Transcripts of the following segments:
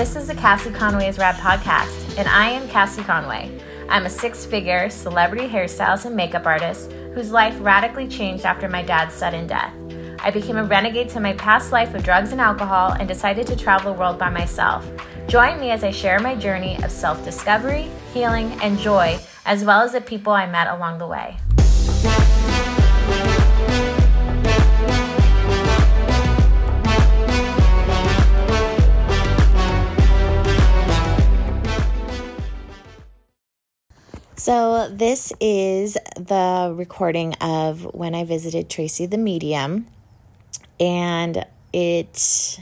This is the Casie Conway's Rad podcast, and I am Casie Conway. I'm a six figure celebrity hairstylist and makeup artist whose life radically changed after my dad's sudden death. I became a renegade to my past life of drugs and alcohol and decided to travel the world by myself. Join me as I share my journey of self discovery, healing, and joy, as well as the people I met along the way. So, this is the recording of when I visited Tracy the medium. And it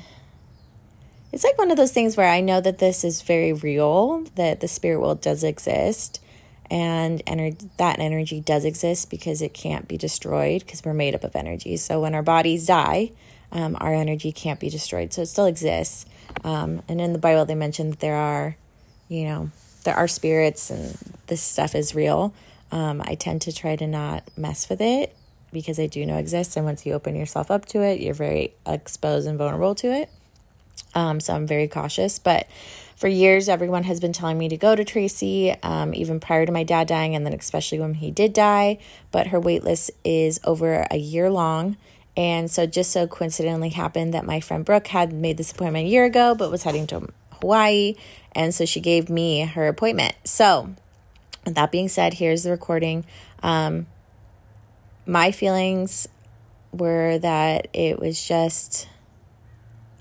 it's like one of those things where I know that this is very real, that the spirit world does exist, and ener- that energy does exist because it can't be destroyed because we're made up of energy. So when our bodies die, um, our energy can't be destroyed. So it still exists. Um, and in the Bible, they mention that there are, you know, there are spirits and this stuff is real. Um, I tend to try to not mess with it because I do know exists. And once you open yourself up to it, you're very exposed and vulnerable to it. Um, so I'm very cautious. But for years, everyone has been telling me to go to Tracy, um, even prior to my dad dying, and then especially when he did die. But her wait list is over a year long. And so just so coincidentally happened that my friend Brooke had made this appointment a year ago, but was heading to Hawaii. And so she gave me her appointment. So, with that being said, here's the recording. Um, my feelings were that it was just.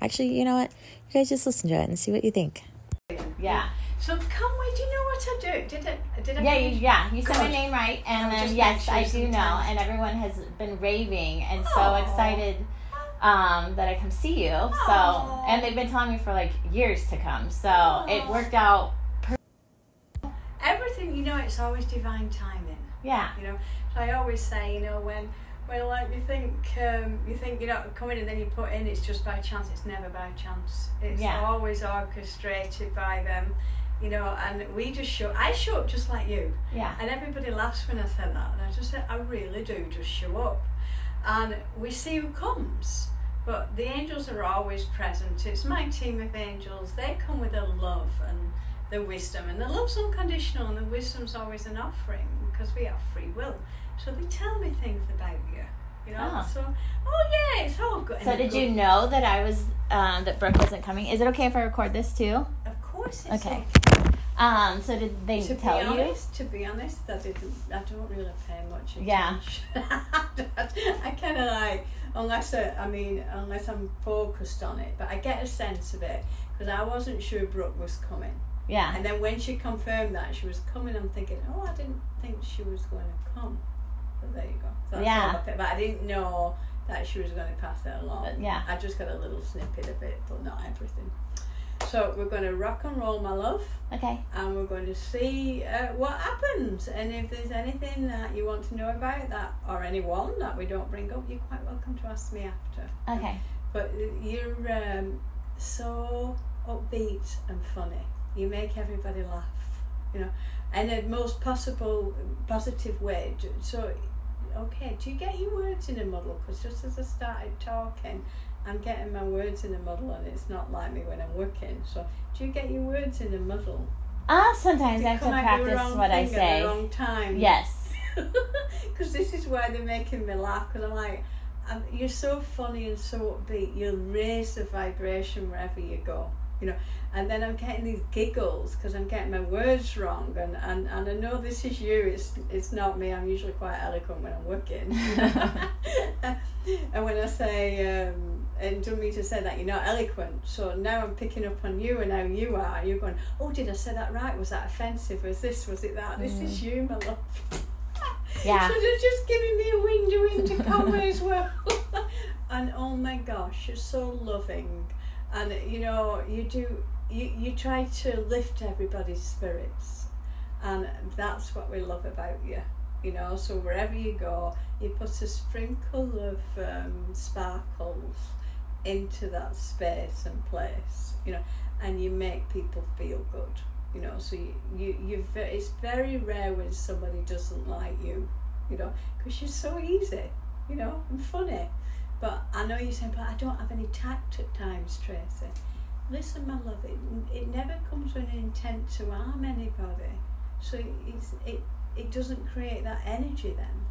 Actually, you know what? You guys just listen to it and see what you think. Yeah. So come Conway, do you know what I do? Did it? Did it? Yeah, you, yeah, you said my name right, and I'll then yes, I sure do know, and everyone has been raving and so excited um, that I come see you. So, and they've been telling me for like years to come. So it worked out. Everything you know, it's always divine timing. Yeah, You know, so I always say, you know, when when like you think um, you think you're not coming and then you put in, it's just by chance. It's never by chance. It's Yeah. always orchestrated by them. You know, and we just show. I show up just like you. yeah, And everybody laughs when I say that. And I just say, I really do just show up. And we see who comes. But the angels are always present. It's my team of angels. They come with their love and the wisdom. And the love's unconditional and the wisdom's always an offering because we have free will. So they tell me things about you. You know? Oh. So, oh yeah, it's all good. So a did you know that I was um, that Brooke wasn't coming? Is it okay if I record this too? Of course it's Okay. okay. Um, so did they To tell be you? honest, to be honest, I didn't. I don't really pay much attention. Yeah. I kind of like unless I, I mean unless I'm focused on it, but I get a sense of it because I wasn't sure Brooke was coming, Yeah, and then when she confirmed that she was coming, I'm thinking, oh, I didn't think she was going to come. But there you go. So Yeah. I. But I didn't know that she was going to pass it along. But yeah. I just got a little snippet of it, but not everything. So we're going to rock and roll, my love okay. and we're going to see uh, what happens. And if there's anything that you want to know about that, or anyone that we don't bring up, you're quite welcome to ask me after. Okay. But you're um, so upbeat and funny. You make everybody laugh, you know, in the most possible positive way. So, okay, do you get your words in a muddle? Because just as I started talking, I'm getting my words in a muddle, and it's not like me when I'm working. So, do you get your words in a muddle? Uh, sometimes I have to practice what I thing At say. the wrong time. Yes. Because this is why they're making me laugh. Because I'm like, I'm, you're so funny and so upbeat. You'll raise the vibration wherever you go. You know. And then I'm getting these giggles because I'm getting my words wrong. And, and, and I know this is you. It's it's not me. I'm usually quite eloquent when I'm working. and when I say. Um, and don't mean to say that you're not eloquent. So now I'm picking up on you and how you are. You're going, oh, did I say that right? Was that offensive? Was this? Was it that? This is you, my love. Yeah. So they're just giving me a window into Conway's world. and oh my gosh, you're so loving. And you know, you do you, you try to lift everybody's spirits. And that's what we love about you. You know, so wherever you go, you put a sprinkle of um, sparkles into that space and place, you know, and you make people feel good you know so you, you you ve- it's very rare when somebody doesn't like you you know because you're so easy you know and funny but i know you're saying but i don't have any tact at times tracy listen, my love, it, it never comes with an intent to harm anybody. So it's, it, it doesn't create that energy then.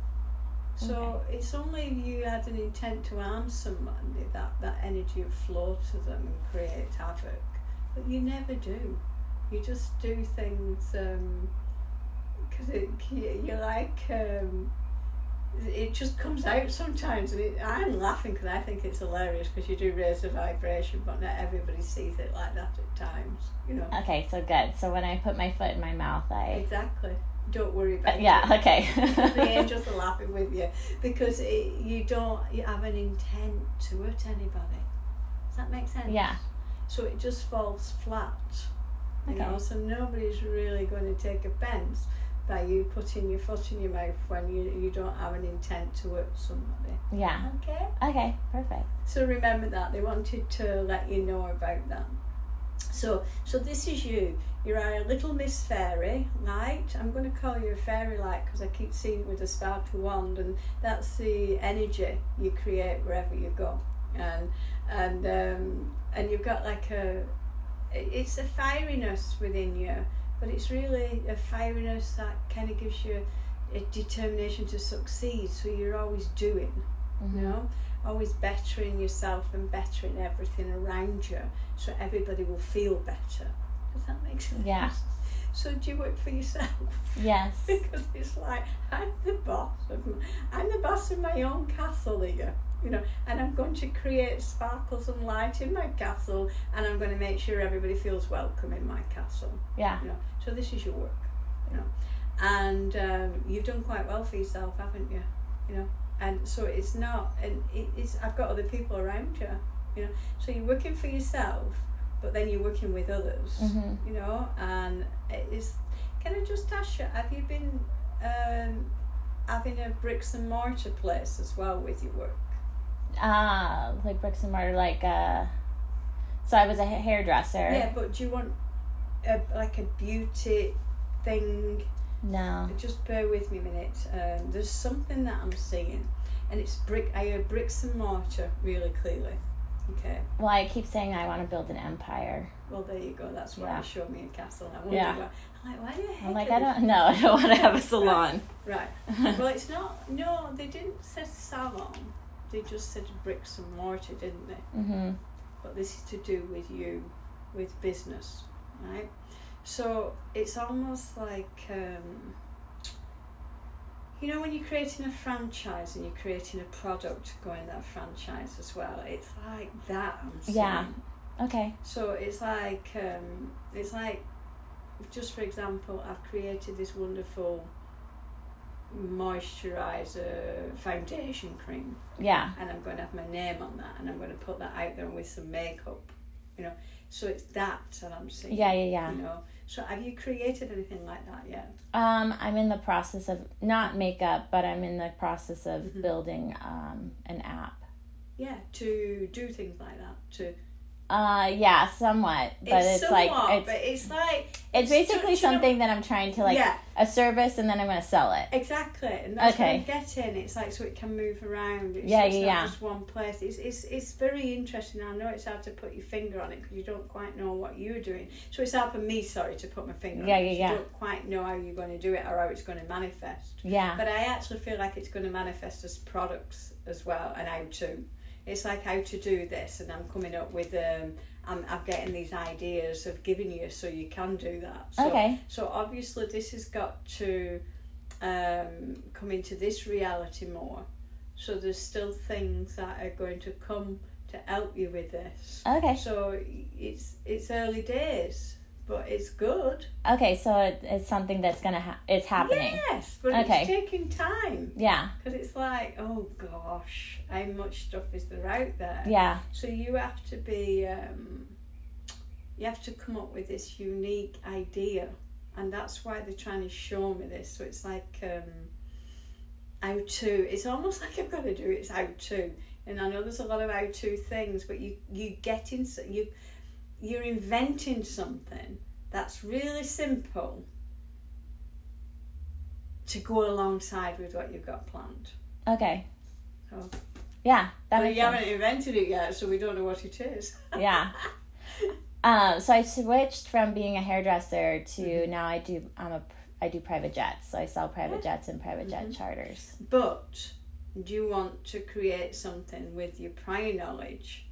So it's only if you had an intent to harm somebody that that energy would flow to them and create havoc. But you never do. You just do things because it you like. Um, it just comes out sometimes, and it, I'm laughing because I think it's hilarious because you do raise the vibration, but not everybody sees it like that at times. You know. Okay, so good. So when I put my foot in my mouth, I. Exactly. Don't worry about uh, it. Yeah, okay. the angels are laughing with you because it, you don't you have an intent to hurt anybody. Does that make sense? Yeah. So it just falls flat. You Okay. know, so nobody's really going to take offence by you putting your foot in your mouth when you, you don't have an intent to hurt somebody. Yeah. Okay? Okay, perfect. So remember that. They wanted to let you know about that. So so this is you. You're a little Miss Fairy light. I'm going to call you a fairy light because I keep seeing it with a sparkly wand, and that's the energy you create wherever you go. And and um, and you've got like a it's a fieriness within you, but it's really a fieriness that kind of gives you a determination to succeed. So you're always doing you mm-hmm. know always bettering yourself and bettering everything around you so everybody will feel better does that make sense Yeah. So do you work for yourself? Yes. because it's like i'm the boss of my, i'm the boss of my own castle here you know and i'm going to create sparkles and light in my castle and i'm going to make sure everybody feels welcome in my castle. Yeah. you know so this is your work you know. And um, you've done quite well for yourself haven't you? You know and so it's not and it, it's i've got other people around you you know. So you're working for yourself but then you're working with others Mhm. you know and it is can i just ask you have you been um, having a bricks and mortar place as well with your work Ah, like bricks and mortar, like uh. So I was a hairdresser. yeah but do you want a, like a beauty thing No. Just bear with me a minute. Um, there's something that I'm seeing, and it's brick. I hear bricks and mortar really clearly. Okay. Well, I keep saying I want to build an empire. Well, there you go. That's why Yeah. you showed me a castle. I Yeah. I'm like, why the heck? I'm like, I don't. No, I don't want to have a salon. Right. well, it's not. No, they didn't say salon. They just said bricks and mortar, didn't they? Mm-hmm. But this is to do with you, with business, right? So it's almost like. Um, you know when you're creating a franchise and you're creating a product going that franchise as well it's like that i'm seeing. Yeah. Okay. so it's like um, it's like just for example i've created this wonderful moisturizer foundation cream Yeah. and i'm going to have my name on that and i'm going to put that out there with some makeup you know so it's that that i'm seeing Yeah. Yeah. Yeah. you know so have you created anything like that yet Um, I'm in the process of not makeup, but I'm in the process of Mhm. building um an app. yeah to do things like that to Uh, yeah, somewhat, but it's, like somewhat, it's but it's like it's basically do you know- something that I'm trying to like yeah, a service, and then I'm gonna sell it. exactly, and that's Okay. what I'm getting. It's like so it can move around. It's, Yeah, it's yeah, not yeah. just one place. It's it's it's very interesting. I know it's hard to put your finger on it because you don't quite know what you're doing. So it's hard for me, sorry, to put my finger Yeah, on it. yeah. You don't quite know how you're going to do it or how it's going to manifest. Yeah, But I actually feel like it's going to manifest as products as well and how to. It's like how to do this, and I'm coming up with um, I'm, I'm getting these ideas of giving you so you can do that. So, Okay. So obviously this has got to um, come into this reality more. So there's still things that are going to come to help you with this. okay, So it's it's early days, but it's good. okay. So it, it's something that's gonna ha- it's happening. Yes, but Okay. it's taking time. Yeah, Because it's like, oh gosh, how much stuff is there out there? yeah, So you have to be, um, you have to come up with this unique idea, and that's why they're trying to show me this. So it's like um, how to. It's almost like I've got to do it. It's how to, and I know there's a lot of how to things, but you you get in you you're inventing something that's really simple to go alongside with what you've got planned. okay. So, Yeah, that but you sense. haven't invented it yet, so we don't know what it is. Yeah. Um, so I switched from being a hairdresser to Mm-hmm. now I do I'm a I do private jets. So I sell private Yeah. jets and private jet Mm-hmm. charters. But do you want to create something with your prior knowledge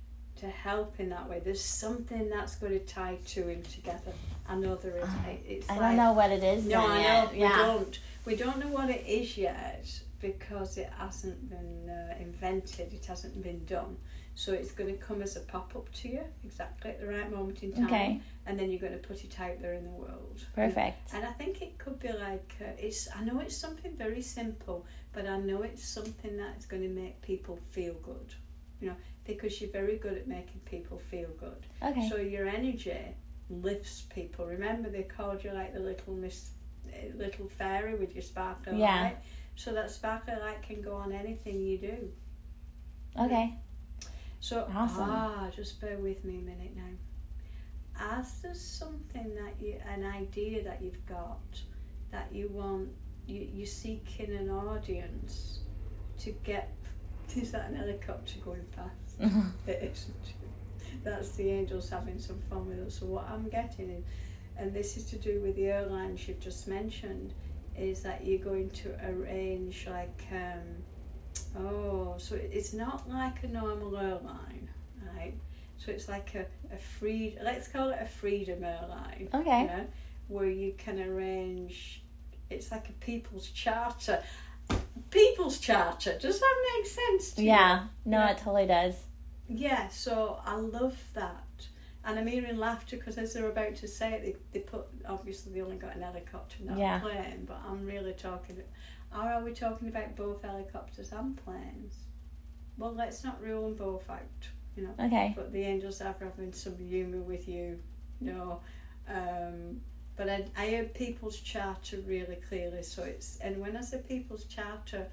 to help in that way? There's something that's going to tie two in together. I know there is. It's Uh, I like, don't know what it is. No, I yet. know. We Yeah. don't. We don't know what it is yet because it hasn't been uh, invented. It hasn't been done. So it's going to come as a pop up to you exactly at the right moment in time, Okay. and then you're going to put it out there in the world. Perfect. And I think it could be like uh, it's. I know it's something very simple, but I know it's something that's going to make people feel good. You know, because you're very good at making people feel good. Okay. So your energy lifts people. Remember, they called you like the little miss, eh, little fairy with your sparkling Yeah. light. So that sparkling light can go on anything you do. Okay. So Awesome. ah, just bear with me a minute now. As there's something that you, an idea that you've got, that you want, you you're seeking an audience to get. Is that an helicopter going past? It isn't. That's the angels having some fun with us. So what I'm getting in, and this is to do with the airlines you've just mentioned, is that you're going to arrange like, um, oh, so it's not like a normal airline, right? So it's like a, a free, let's call it a freedom airline. Okay. you know, where you can arrange, it's like a people's charter. People's charter. Does that make sense to you? Yeah. No, it totally does. Yeah, so I love that. And I'm hearing laughter because as they're about to say it, they, they put, obviously they only got an helicopter, not Yeah. a plane, but I'm really talking, or are we talking about both helicopters and planes? Well, let's not rule them both out, you know. Okay. But the angels are having some humour with you, you know. Um, but I, I heard People's Charter really clearly, so it's, and when I say People's Charter,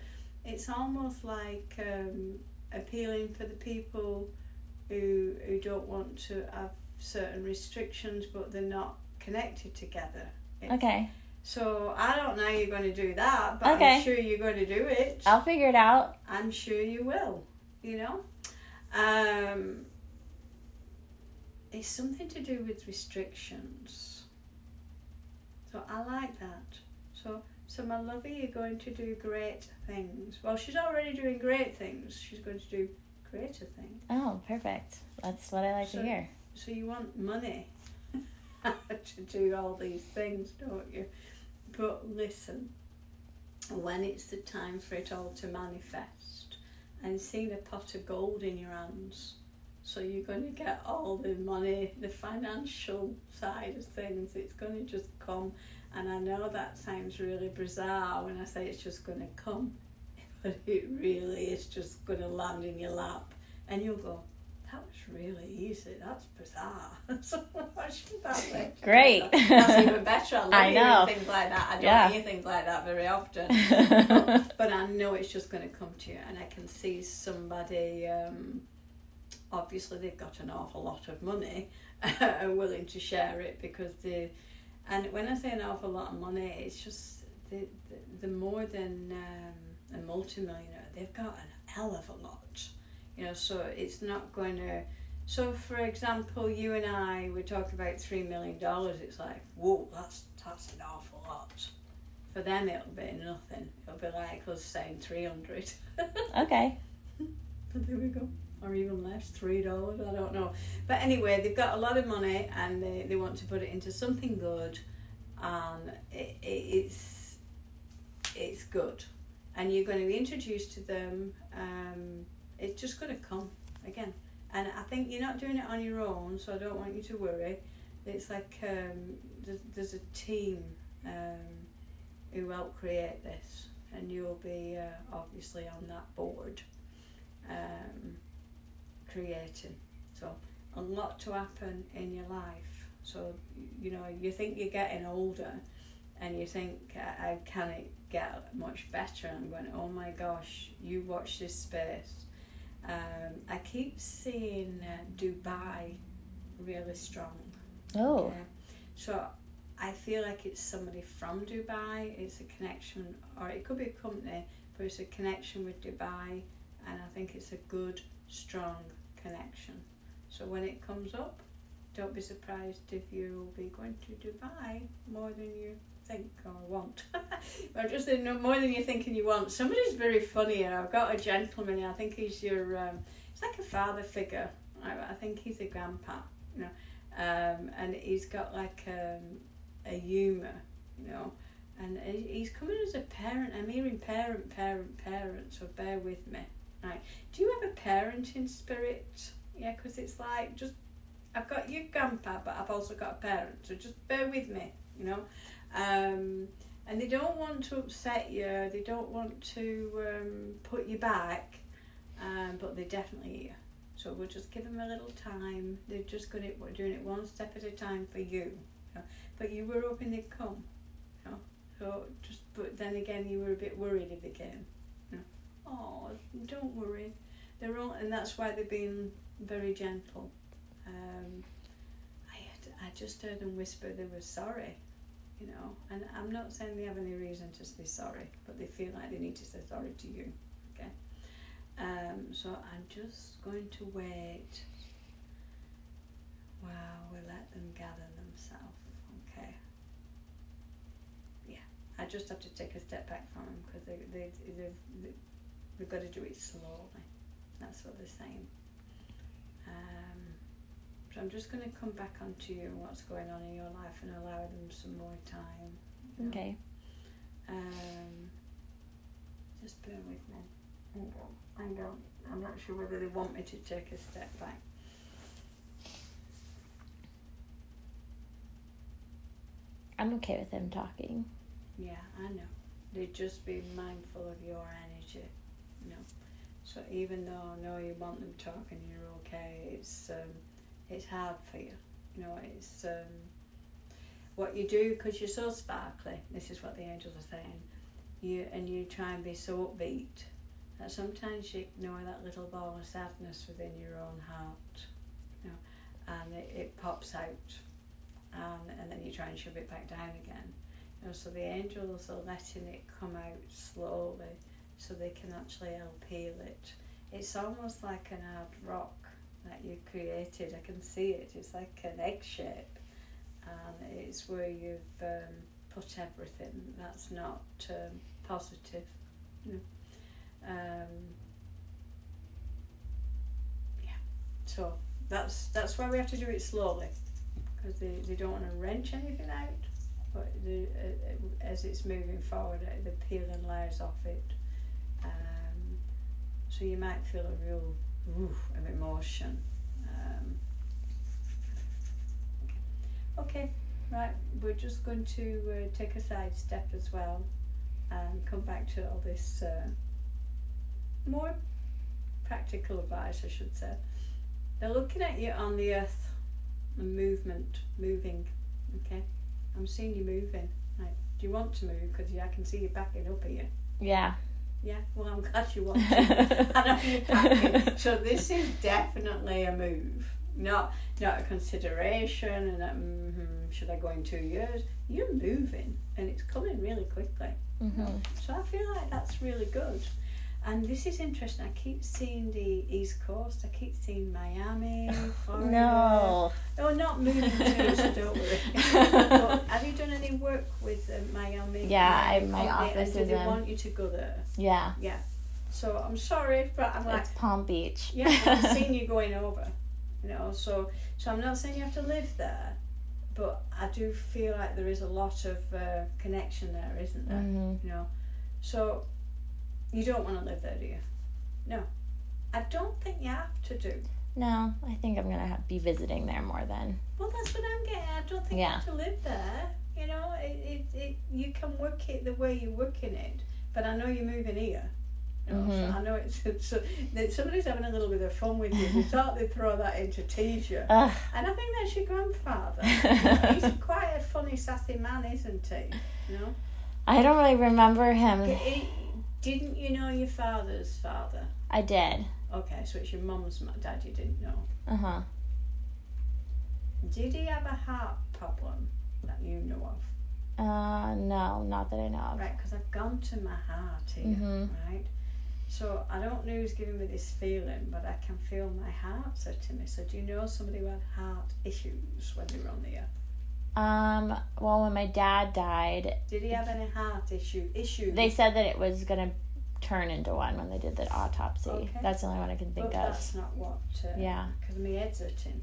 it's almost like um, appealing for the people who who don't want to have certain restrictions, but they're not connected together. It- Okay. So I don't know how you're going to do that, but Okay. I'm sure you're going to do it. I'll figure it out. I'm sure you will. You know, um, it's something to do with restrictions. So I like that. So, so my lovey, you're going to do great things. Well, she's already doing great things. She's going to do greater things. Oh, perfect. That's what I like So- to hear. So you want money to do all these things, don't you? But listen, when it's the time for it all to manifest and seeing a pot of gold in your hands, so you're going to get all the money, the financial side of things, it's going to just come. And I know that sounds really bizarre when I say it's just going to come, but it really is just going to land in your lap. And you'll go, that was really easy. That's bizarre. so that be? Great. That's even better. I love I know. things like that. I don't Yeah. hear things like that very often. but I know it's just going to come to you, and I can see somebody. Um, obviously, they've got an awful lot of money and willing to share it because they. And when I say an awful lot of money, it's just the the, the more than um, a multimillionaire, they've got an hell of a lot. You know, so it's not going to. So, for example, you and I were talking about three million dollars. It's like, whoa, that's that's an awful lot. For them, it'll be nothing. It'll be like us saying three hundred. okay. But there we go. Or even less, three dollars, I don't know. But anyway, they've got a lot of money and they, they want to put it into something good and it, it, it's it's good. And you're going to be introduced to them. Um, it's just going to come again. And I think you're not doing it on your own, so I don't want you to worry. It's like um, there's, there's a team um, who helped create this, and you'll be uh, obviously on that board um, creating. So a lot to happen in your life. So you know you think you're getting older, and you think uh, I can it get much better. And I'm going, oh my gosh, you watch this space. Um, I keep seeing uh, Dubai really strong. Oh. Yeah. So I feel like it's somebody from Dubai. It's a connection, or it could be a company, but it's a connection with Dubai, and I think it's a good, strong connection. So when it comes up, don't be surprised if you'll be going to Dubai more than you think or want. but just more than you're thinking you want. Somebody's very funny here. I've got a gentleman. I think he's your, um, he's like a father figure. I, I think he's a grandpa, you know. Um, and he's got like um, a humour, you know. And he's coming as a parent. I'm hearing parent, parent, parent, so bear with me. Right. Do you have a parenting spirit? Yeah, because it's like just I've got your grandpa, but I've also got a parent, so just bear with me, you know. Um, and they don't want to upset you. They don't want to um, put you back, um, but they definitely. So we'll just give them a little time. They're just going to doing it one step at a time for you. you know. But you were hoping they'd come, you know. So just but then again, you were a bit worried if they came. Oh, don't worry. They're all, and that's why they've been very gentle. Um, I had, I just heard them whisper they were sorry, you know, and I'm not saying they have any reason to say sorry, but they feel like they need to say sorry to you, okay? Um, so I'm just going to wait while we let them gather themselves, okay? Yeah, I just have to take a step back from them because they, they, they've, they, we've got to do it slowly. That's what they're saying. Um, so I'm just going to come back onto you and what's going on in your life and allow them some more time. you know. Okay. Um, just bear with me. Hang on. Hang on. I'm not sure whether they want me to take a step back. I'm okay with them talking. Yeah, I know. They just be mindful of your energy, you know. So even though I know you want them talking, you're okay. It's um, it's hard for you, you know. It's um, what you do because you're so sparkly. This is what the angels are saying. You and you try and be so upbeat that sometimes you ignore that little ball of sadness within your own heart, you know, and it, it pops out, and and then you try and shove it back down again. You know, so the angels are letting it come out slowly so they can actually help heal it. It's almost like an hard rock that you created. I can see it. It's like an egg shape, and it's where you've um, put everything that's not um, positive. Um, yeah. So that's that's why we have to do it slowly, because they, they don't want to wrench anything out but the, uh, as it's moving forward, the peeling layers off it. Um, so you might feel a real oof of emotion. Um, okay, right, we're just going to uh, take a side step as well and come back to all this uh, more practical advice, I should say. They're looking at you on the earth, the movement, moving, okay? I'm seeing you moving. Like, do you want to move? Because yeah, I can see you backing up here. Yeah. Yeah, well, I'm glad you want to. I know you're backing. So this is definitely a move, not not a consideration. And mm should I go in two years? You're moving, and it's coming really quickly. hmm So I feel like that's really good. And this is interesting. I keep seeing the East Coast. I keep seeing Miami, Florida. No. Oh, not moving to, so don't worry. but have you work with uh, Miami? Yeah, I- my office is they in- want you to go there? Yeah. Yeah. So I'm sorry, but I'm like, It's Palm Beach. yeah, I've seen you going over. You know, so so I'm not saying you have to live there, but I do feel like there is a lot of uh, connection there, isn't there? hmm You know, so you don't want to live there, do you? No, I don't think you have to do. No, I think I'm gonna have, be visiting there more then. Well, that's what I'm getting. I don't think you have to live there. You know, it, it, it you can work it the way you're working it, but I know you're moving here. You know, Mhm. so I know it's, it's so, that somebody's having a little bit of fun with you. They thought they'd throw that in to tease you. And I think that's your grandfather. He's quite a funny, sassy man, isn't he? You know? I don't really remember him. He- didn't you know your father's father? I did. Okay, so it's your mum's dad you didn't know. Uh huh. Did he have a heart problem that you know of? Uh, no, not that I know of. Right, because I've gone to my heart here, Mhm. right? So I don't know who's giving me this feeling, but I can feel my heart said to me. So do you know somebody who had heart issues when they were on the earth? Um, well, when my dad died, Did he have any heart issue issues? they said that it was gonna turn into one when they did the autopsy. Okay. That's the only one I can think but of. that's not what. Uh, Yeah. Because my head's hurting.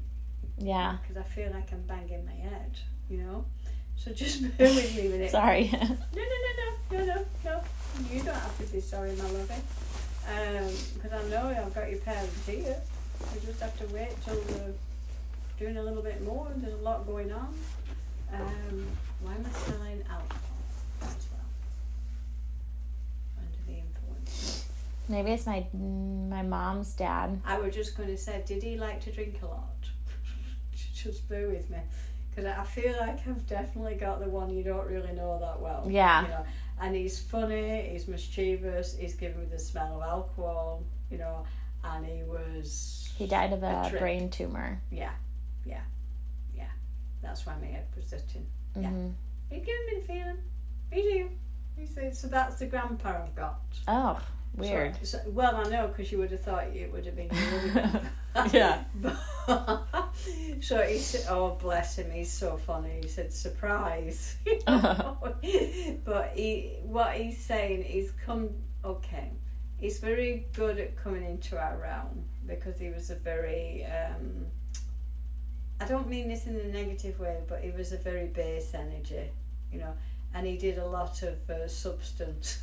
Yeah. Because I feel like I'm banging my head. You know. So just bear with me a minute. Sorry. No, no, no, no, no, no, no. You don't have to be sorry, my lovey. Um, because I know I've got your parents here. We just have to wait till we're doing a little bit more. And there's a lot going on. Um, why am I smelling alcohol as well? Under the influence. Maybe it's my my mom's dad. I was just going to say, did he like to drink a lot? just bear with me. Because I feel like I've definitely got the one you don't really know that well. Yeah. You know, and he's funny, he's mischievous, he's giving me the smell of alcohol, you know, and he was. He died of A a brain tumor. Yeah, yeah, yeah. That's why my head was sitting. Yeah. hmm He's giving me the feeling. He do. He said, so that's the grandpa I've got. Oh, weird. So, so- well, I know because you would have thought it would have been. Yeah. But- so he said, "Oh, bless him, he's so funny." He said, "Surprise," know? but he, what he's saying, he's come. Okay, he's very good at coming into our realm because he was a very. Um, I don't mean this in a negative way, but he was a very base energy, you know, and he did a lot of uh, substance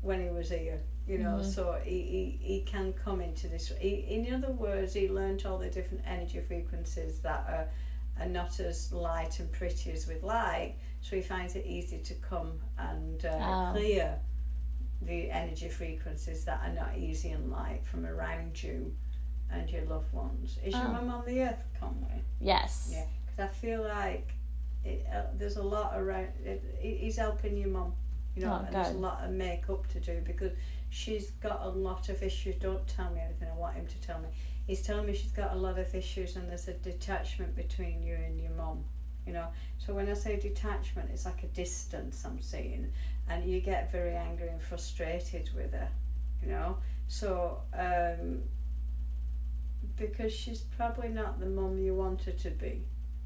when he was here, you know. Mhm. So he, he, he can come into this. He, in other words, he learnt all the different energy frequencies that are, are not as light and pretty as we'd like. So he finds it easy to come and uh, Oh. clear the energy frequencies that are not easy and light from around you and your loved ones. Is your Oh. mum on the earth, Conway? Yes. Yeah. Because I feel like it, uh, there's a lot around. It, it, he's helping your mum, you know, Oh, and there's a lot of makeup to do because she's got a lot of issues. Don't tell me anything. I want him to tell me. He's telling me she's got a lot of issues and there's a detachment between you and your mum. You know, so when I say detachment, it's like a distance I'm seeing, and you get very angry and frustrated with her. You know, so um, because she's probably not the mum you want her to be.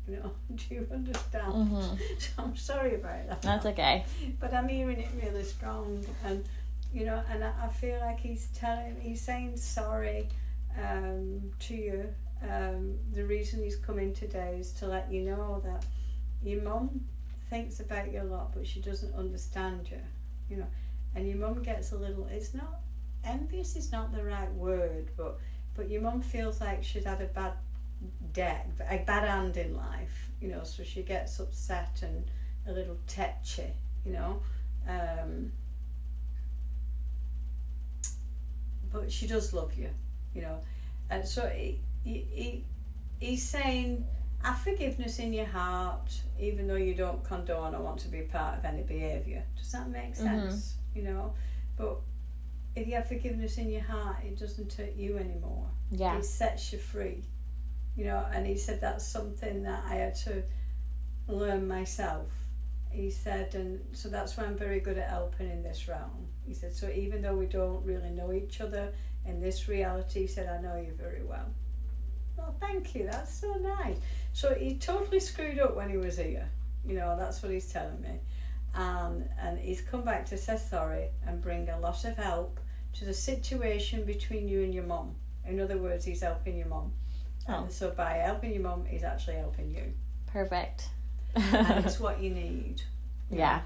You know, do you understand? Mhm. So I'm sorry about that. That's okay. But I'm hearing it really strong, and you know, and I, feel like he's telling, he's saying sorry um, to you. Um, the reason he's coming today is to let you know that your mum thinks about you a lot, but she doesn't understand you. You know, and your mum gets a little. It's not envious. Is not the right word, but but your mum feels like she's had a bad deck, a bad hand in life. You know, so she gets upset and a little tetchy, you know. Um, but she does love you, you know. And so he, he, he, he's saying, have forgiveness in your heart, even though you don't condone or want to be part of any behaviour. Does that make mm-hmm. sense? You know? But if you have forgiveness in your heart, it doesn't hurt you anymore Yeah. it sets you free you know and he said that's something that i had to learn myself he said and so that's why i'm very good at helping in this realm he said so even though we don't really know each other in this reality he said i know you very well well thank you that's so nice so he totally screwed up when he was here you know that's what he's telling me and and he's come back to say sorry and bring a lot of help to the situation between you and your mum in other words, he's helping your mum. Oh. And so by helping your mum, he's actually helping you. Perfect. And it's what you need. yeah.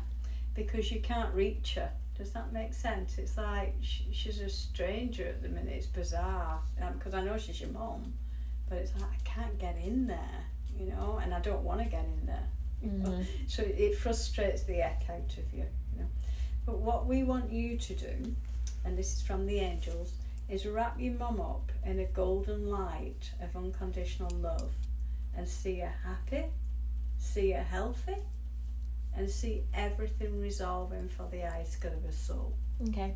Because you can't reach her. Does that make sense? It's like sh- she's a stranger at the minute. It's bizarre. Because I know she's your mum. But it's like, I can't get in there, you know, and I don't want to get in there. Mhm. So it frustrates the heck out of you, you know. But what we want you to do, and this is from the angels, is wrap your mum up in a golden light of unconditional love and see her happy, see her healthy, and see everything resolving for the good of her soul. Okay.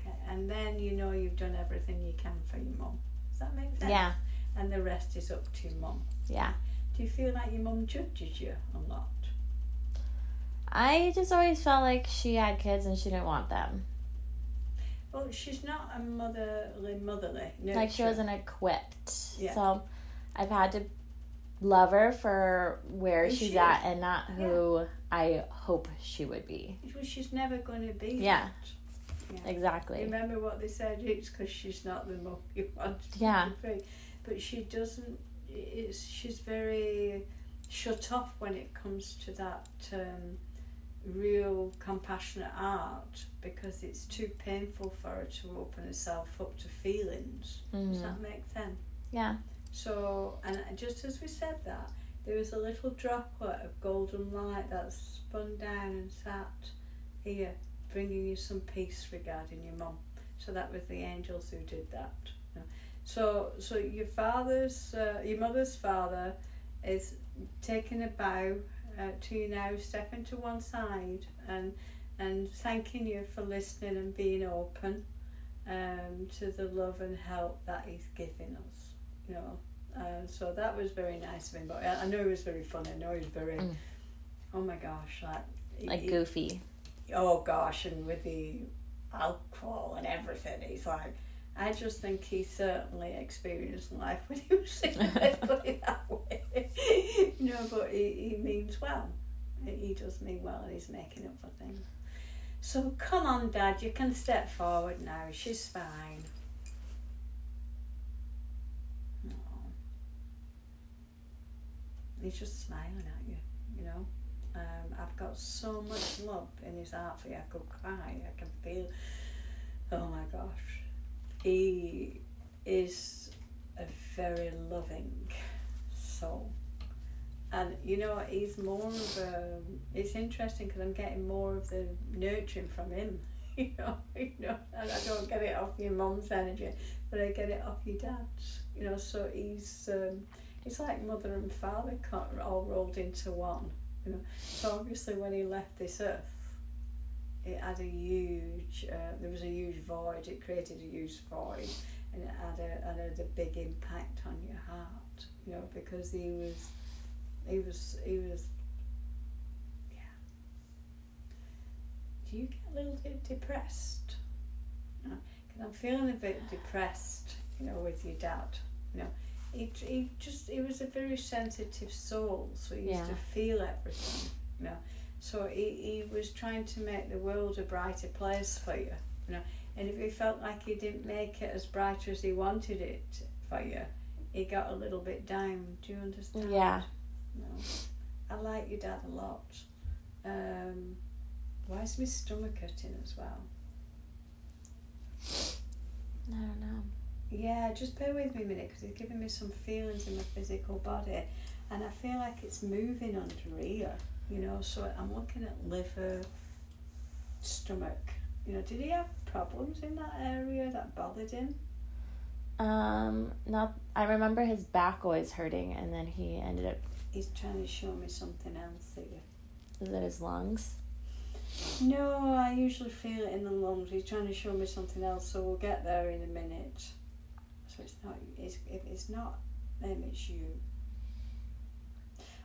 Okay, and then you know you've done everything you can for your mum. Does that make sense? Yeah. And the rest is up to your mum. Yeah. Do you feel like your mum judges you a lot? I just always felt like she had kids and she didn't want them. Well, she's not a motherly, motherly. like she wasn't equipped. Yeah. So I've had to love her for where And she's she at and not who I hope she would be. Well, she's never going to be. Yeah. that. Yeah. Exactly. Remember what they said? It's because she's not the mum you wanted Yeah. to be. But she doesn't. It's she's very shut off when it comes to that um, real compassionate art because it's too painful for her to open herself up to feelings. Does Mhm. that make sense? Yeah. So, and just as we said that, there was a little droplet of golden light that spun down and sat here, bringing you some peace regarding your mum. So that was the angels who did that. So, so your father's, uh, your mother's father, is taking a bow uh, to you now, stepping to one side, and and thanking you for listening and being open um, to the love and help that he's giving us. You know, uh, so that was very nice of him. But I, I know he was very funny. I know he was very, Mm. oh my gosh, like Like he- goofy. oh gosh, and with the alcohol and everything, he's like. I just think he certainly experienced life when he was in Let's put it that way. no, but he, he means well. He he does mean well, and he's making up for things. So come on, Dad, you can step forward now. She's fine. He's just smiling at you, you know. Um, I've got so much love in his heart for you. I could cry. I can feel. Oh my gosh, he is a very loving soul, and you know he's more of a. It's interesting because I'm getting more of the nurturing from him. You know, you know, and I don't get it off your mum's energy, but I get it off your dad's. You know, so he's um, it's like mother and father all rolled into one. You know, so obviously when he left this earth, it had a huge. Uh, there was a huge void. It created a huge void, and it had a and had a big impact on your heart. You know, because he was, he was, he was. Yeah. Do you get a little bit depressed? Because I'm feeling a bit depressed. You know, with your dad. You know, he he just he was a very sensitive soul, so he used Yeah. to feel everything. You know. So he, he was trying to make the world a brighter place for you, you know. And if he felt like he didn't make it as bright as he wanted it for you, he got a little bit down. Do you understand? Yeah. No. I like your dad a lot. Um, why is my stomach hurting as well? I don't know. Yeah, just bear with me a minute because it's giving me some feelings in my physical body, and I feel like it's moving under here. You know, so I'm looking at liver, stomach. You know, did he have problems in that area that bothered him? Um, not. I remember his back always hurting, and then he ended up. He's trying to show me something else here. Was it his lungs? No, I usually feel it in the lungs. He's trying to show me something else, so we'll get there in a minute. So it's not. It's, if it's not them, it's you.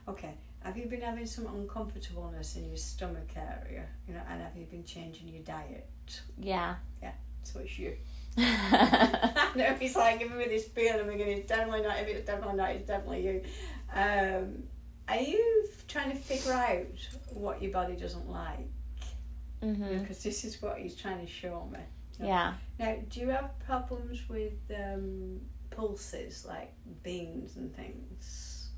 Okay. Have you been having some uncomfortableness in your stomach area? You know, and have you been changing your diet? Yeah. Yeah so it's you. I know if he's like giving me this feeling. I'm thinking it's definitely not. If it's definitely not, it's definitely you. Um, are you trying to figure out what your body doesn't like? mhm. because this is what he's trying to show me. Yeah. Now, do you have problems with um, pulses like beans and things?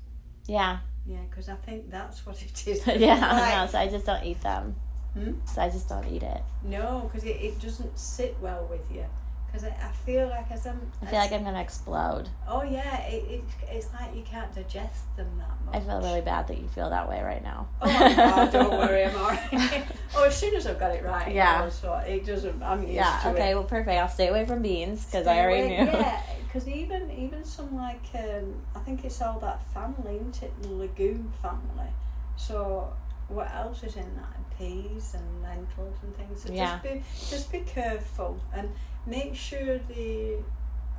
Yeah. Yeah, because I think that's what it is. yeah. Like- No, so I just don't eat them. Hmm? So I just don't eat it. No, because it, it doesn't sit well with you. Because I, I feel like as I'm. I feel like I'm gonna explode. Oh yeah, it, it, it's like you can't digest them that much. I feel really bad that you feel that way right now. Oh my god, don't worry, I'm alright. oh, as soon as I've got it right. Yeah. oh, So it doesn't. I'm used Yeah. to Okay. it. Well, perfect. I'll stay away from beans because I already away- knew. Yeah, because even even some like um, I think it's all that family, isn't it? The legume family. So what else is in that? Peas and lentils and things. So Yeah. just be just be careful and make sure the.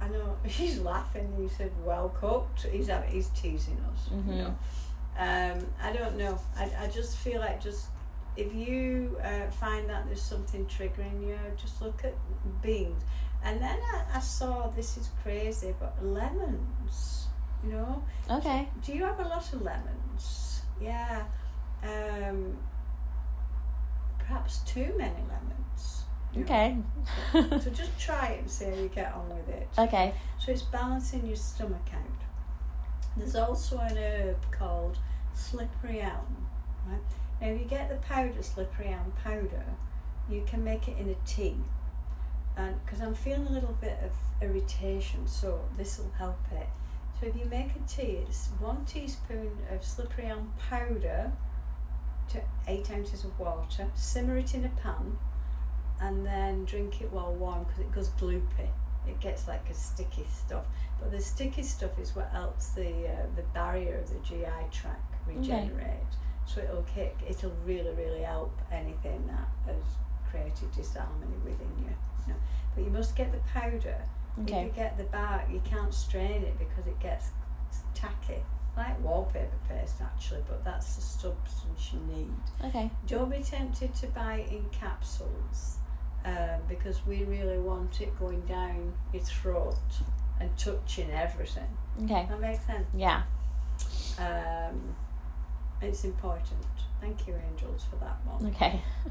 I know he's laughing. He said, "Well cooked." He's he's teasing us. Mhm. You know. Um, I don't know. I, I just feel like just if you uh, find that there's something triggering you, just look at beans. And then I, I saw this is crazy, but lemons. You know, Okay. do you have a lot of lemons? Yeah. Um, perhaps too many lemons. Okay. So just try it and see how you get on with it. okay. So it's balancing your stomach out. There's also an herb called slippery elm. Right? Now, if you get the powder, slippery elm powder, you can make it in a tea. And because I'm feeling a little bit of irritation, so this will help it. So if you make a tea, it's one teaspoon of slippery elm powder to eight ounces of water. Simmer it in a pan, and then drink it while warm because it goes gloopy. It gets like a sticky stuff, but the sticky stuff is what helps the uh, the barrier of the GI tract regenerate. So it'll kick. It'll really really help anything that has created disharmony within you. you know. But you must get the powder. okay. If you get the bark, you can't strain it because it gets tacky. Like wallpaper paste actually, but that's the substance you need. Okay. Don't be tempted to buy it in capsules uh, because we really want it going down your throat and touching everything. Okay. That makes sense. Yeah. Um, it's important. Thank you, angels, for that one. Okay.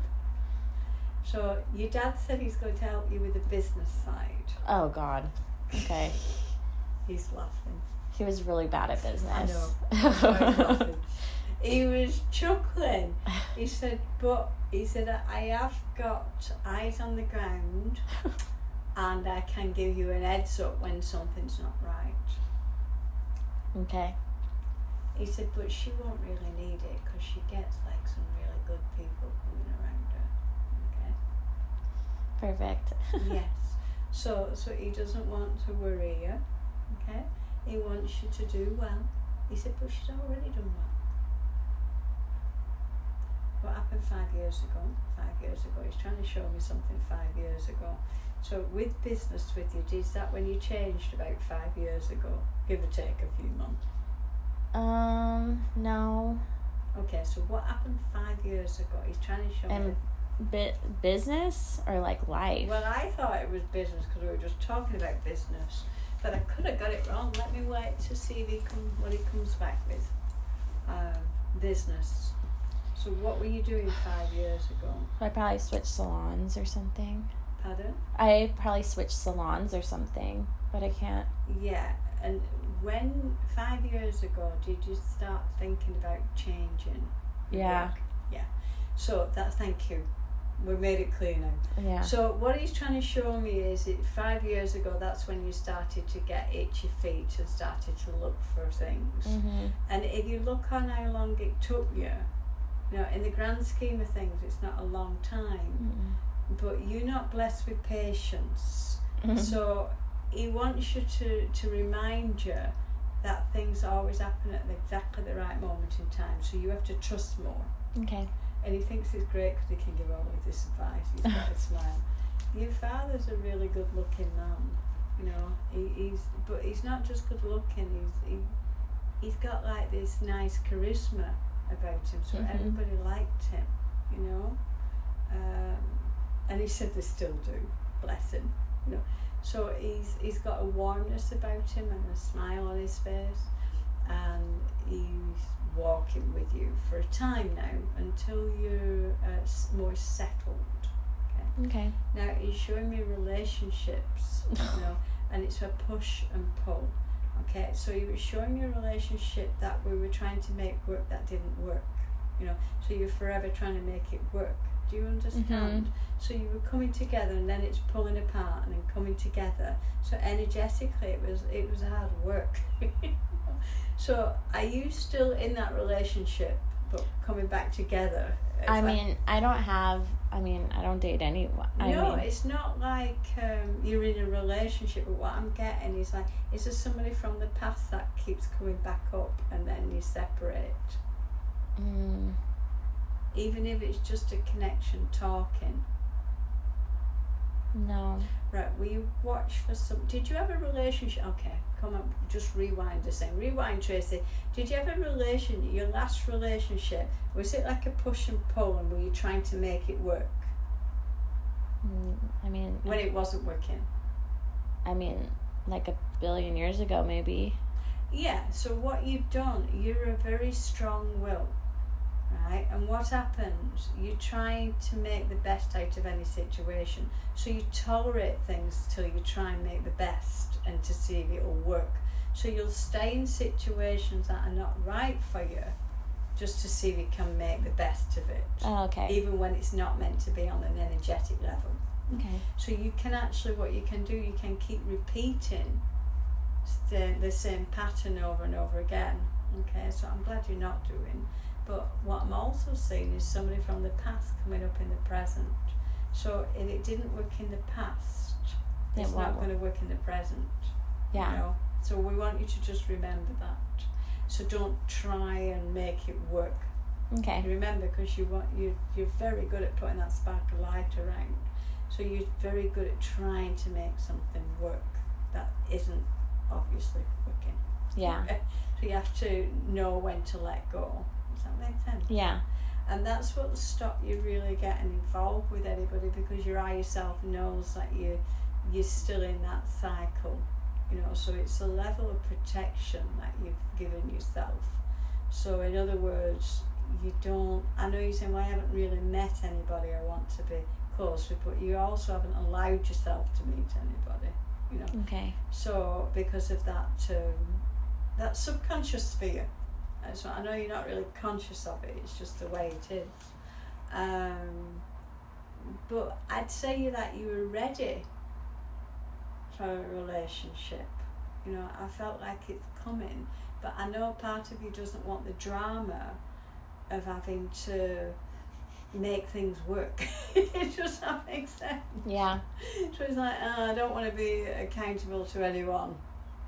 So your dad said he's going to help you with the business side. Oh God. Okay. He's laughing. He was really bad at business. I know. He was chuckling. He said, "But he said I have got eyes on the ground, and I can give you an heads up when something's not right." okay. He said, "But she won't really need it because she gets like some really good people coming around her." Okay. Perfect. Yes. So, so he doesn't want to worry you. Okay. He wants you to do well. He said, "But she's already done well." What happened five years ago? Five years ago. He's trying to show me something five years ago. So with business with you, is that when you changed about five years ago? Give or take a few months. Um. No. Okay, so what happened five years ago? He's trying to show me. And bit business or like life. Well, I thought it was business because we were just talking about business, but I could have got it wrong. Let me wait to see if he come, what he comes back with. Um, business. So what were you doing five years ago? I probably switched salons or something. Pardon? I probably switched salons or something, but I can't. Yeah, and when five years ago did you start thinking about changing? Yeah. work? Yeah. So that. Thank you. We made it clear now. Yeah. So what he's trying to show me is that five years ago that's when you started to get itchy feet and started to look for things. hmm And if you look on how long it took you, you know, in the grand scheme of things, it's not a long time. But you're not blessed with patience. Mm-hmm. So he wants you to, to remind you that things always happen at exactly the right moment in time. So you have to trust more. Okay. And he thinks it's great because he can give all of this advice. He's got a smile. Your father's a really good looking man. You know, he, he's but he's not just good looking. He's he, he's got like this nice charisma about him. So Mhm. everybody liked him. You know, um, and he said they still do. Bless him. You know, so he's he's got a warmness about him and a smile on his face, and he's walking with you for a time now until you're uh, more settled. Okay. Now he's showing me relationships, you know, and it's a push and pull. Okay, so you were showing your relationship that we were trying to make work that didn't work. You know, so you're forever trying to make it work. Do you understand? Mm-hmm. So you were coming together and then it's pulling apart and then coming together. So energetically it was it was hard work. so are you still in that relationship but coming back together? I like- mean, I don't have. I mean, I don't date anyone. I no, mean, it's not like um, you're in a relationship. But what I'm getting is like, is there somebody from the past that keeps coming back up, and then you separate, mm, even if it's just a connection talking. No. Right, will you watch for some? Did you have a relationship? Okay, come on, just rewind the same. Rewind, Tracy. Did you have a relation? Your last relationship was it like a push and pull, and were you trying to make it work Mm, I mean, when it wasn't working? I mean, like a billion years ago, maybe. Yeah. So what you've done, you're a very strong will, right? And what happens? You're trying to make the best out of any situation. So you tolerate things till you try and make the best, and to see if it'll work. So you'll stay in situations that are not right for you, just to see if you can make the best of it, Oh, okay. even when it's not meant to be on an energetic level. Okay. So you can actually, what you can do, you can keep repeating the, the same pattern over and over again. Okay, so I'm glad you're not doing. But what I'm also seeing is somebody from the past coming up in the present. So if it didn't work in the past, It it's won't going to work in the present. Yeah. You know? So we want you to just remember that. So don't try and make it work. Okay. Remember, because you want you you're very good at putting that spark of light around. So you're very good at trying to make something work that isn't obviously working. Yeah. So you have to know when to let go. Does that make sense? Yeah. And that's what'll stop you really getting involved with anybody because your eye yourself knows that you you're still in that cycle. You know, so it's a level of protection that you've given yourself. So in other words, you don't I know you're saying, Well I haven't really met anybody I want to be close with, but you also haven't allowed yourself to meet anybody, you know. Okay. So because of that, um, that subconscious fear. So I know you're not really conscious of it. It's just the way it is. Um, but I'd say that you were ready for a relationship. You know, I felt like it's coming, but I know part of you doesn't want the drama of having to make things work. it Does that make sense? Yeah. So it's like, oh, I don't want to be accountable to anyone.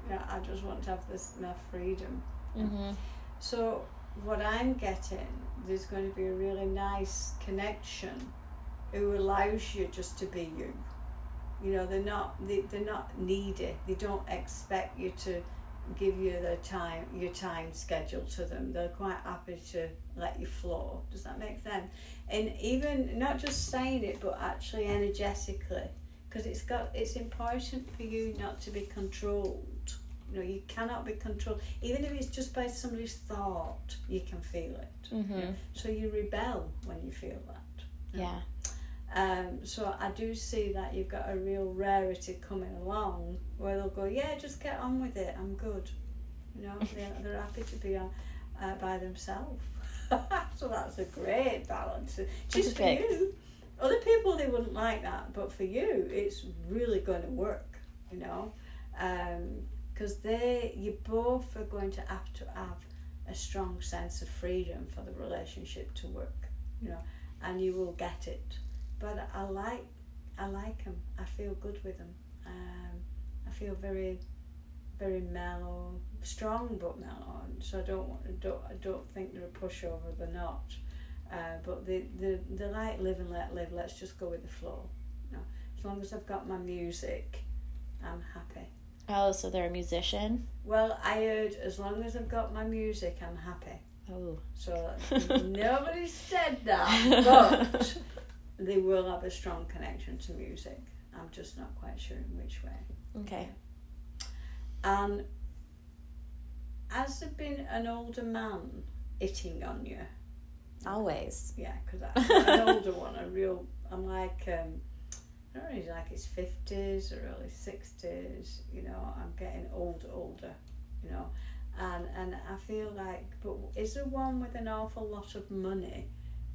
Yeah, I just want to have this my freedom. Mhm. So what I'm getting, there's going to be a really nice connection who allows you just to be you. You know, they're not they, they're not needy. They don't expect you to give you the time your time schedule to them. They're quite happy to let you flow. Does that make sense? And even not just saying it, but actually energetically, because it's got it's important for you not to be controlled. You know, you cannot be controlled. Even if it's just by somebody's thought, you can feel it. Mhm. So you rebel when you feel that. Yeah. Um, so I do see that you've got a real rarity coming along where they'll go, yeah, just get on with it. I'm good. You know, they're, they're happy to be on, uh, by themselves. so that's a great balance. Just for you. Other people they wouldn't like that, but for you, it's really going to work. You know, because they you both are going to have to have a strong sense of freedom for the relationship to work. You know, and you will get it but I like I like them. I feel good with them. Um, I feel very very mellow, strong but mellow. So I don't want don't I don't think they're a pushover. They're not. Uh, but they they they like live and let live. Let's just go with the flow. You know, as long as I've got my music, I'm happy. Oh, so they're a musician. Well, I heard as long as I've got my music, I'm happy. Oh. So nobody said that, but they will have a strong connection to music. I'm just not quite sure in which way. Okay. And has there been an older man hitting on you? Always. Yeah, because an older one, a real. I'm like, um, I don't know, he's like his fifties or early sixties. You know, I'm getting older, older. You know, and and I feel like, but is there one with an awful lot of money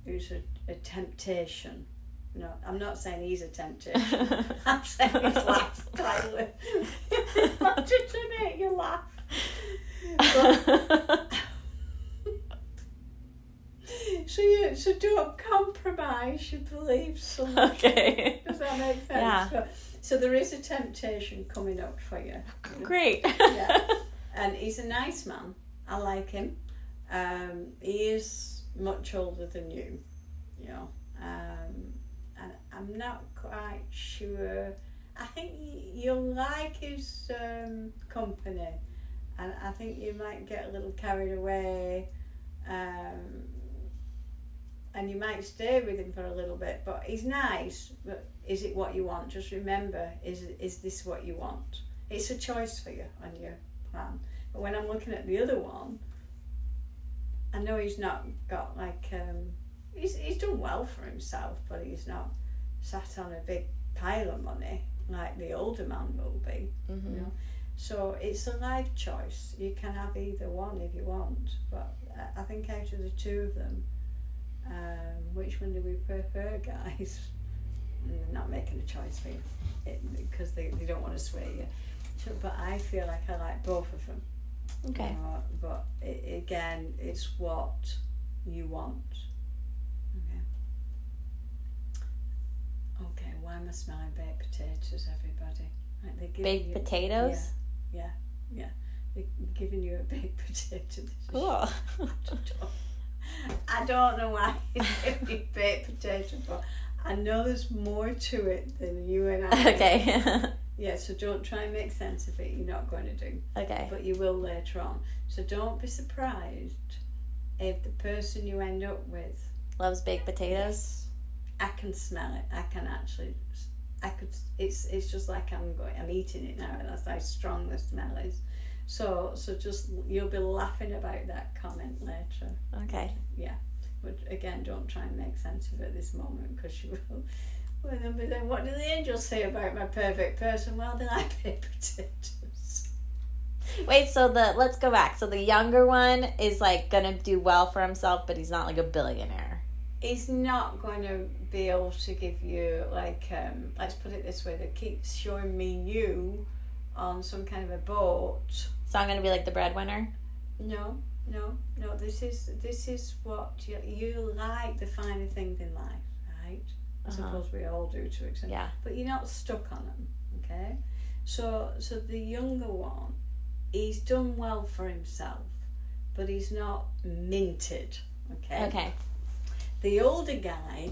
who's a, a temptation? No, I'm not saying he's a temptation. I'm saying lifestyle. Not just to make you laugh. But, so you so don't compromise your beliefs. on- okay. Does that make sense? Yeah. So, so there is a temptation coming up for you. Great. Yeah. And he's a nice man. I like him. Um, he is much older than you, you know. Um, and I'm not quite sure. I think you'll like his um, company, and I think you might get a little carried away, um, and you might stay with him for a little bit. But he's nice. But is it what you want? Just remember, is is this what you want? It's a choice for you on your plan. But when I'm looking at the other one, I know he's not got like um, he's he's done well for himself, but he's not sat on a big pile of money like the older man will be. Mm-hmm. You know? So it's a life choice. You can have either one if you want, but I- I think out of the two of them, um, which one do we prefer, guys? And they're not making a choice for you it, because they, they don't want to sway you. So, but I feel like I like both of them. Okay. But i again, it's what you want. Okay. Okay. Why am I smelling baked potatoes, everybody? Like they're Baked you, potatoes. Yeah, yeah. They're giving you a baked potato. Cool. I don't know why me baked potato, but I know there's more to it than you and I. okay. Yeah. So don't try and make sense of it. You're not going to do okay. but you will later on. So don't be surprised if the person you end up with, Loves baked potatoes. I can smell it. I can actually, I could. It's it's just like I'm going. I'm eating it now, and that's how strong the smell is. So so just you'll be laughing about that comment later. Okay. Yeah, but again, don't try and make sense of it at this moment because you will. Well, they'll be then, what do the angels say about my perfect person? Well, they like baked potatoes. Wait, so the let's go back. So the younger one is like gonna do well for himself, but he's not like a billionaire. he's not going to be able to give you like um, let's put it this way they keep showing me you on some kind of a boat So I'm gonna be like the breadwinner. no no no this is this is what you, you like the finer things in life right i Uh-huh. suppose we all do to extent Yeah. but you're not stuck on them okay so so the younger one he's done well for himself but he's not minted okay Okay. the older guy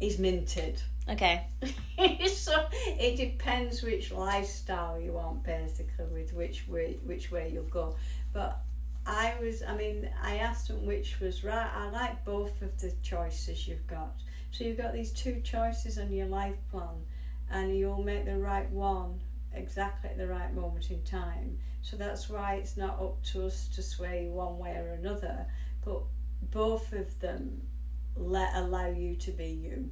is minted Okay. so it depends which lifestyle you want basically with which way which way you'll go. But i was i mean i asked him which was right. I like both of the choices you've got. So you've got these two choices on your life plan and you'll make the right one exactly at the right moment in time. So that's why it's not up to us to sway one way or another but both of them let allow you to be you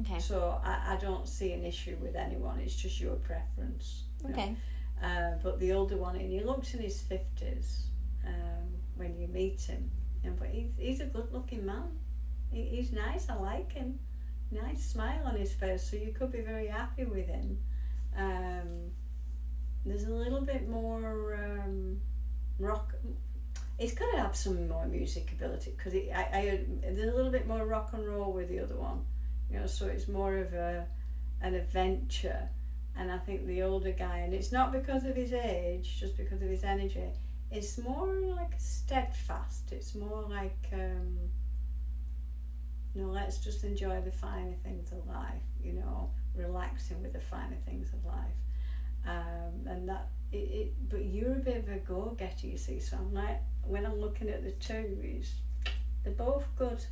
Okay. so I, I don't see an issue with anyone. It's just your preference. you. Okay. Uh, but the older one, and he looks in his fifties um, when you meet him. But he's he's a good-looking man. He, he's nice. I like him. Nice smile on his face. So you could be very happy with him. Um, there's a little bit more um, rock. He's got to have some more music ability because I, I there's a little bit more rock and roll with the other one you know so it's more of a an adventure. And I think the older guy and it's not because of his age just because of his energy it's more like steadfast. It's more like um you know let's just enjoy the finer things of life you know relaxing with the finer things of life. Um and that it, it but you're a bit of a go-getter you see so I'm like when I'm looking at the two it's they're both good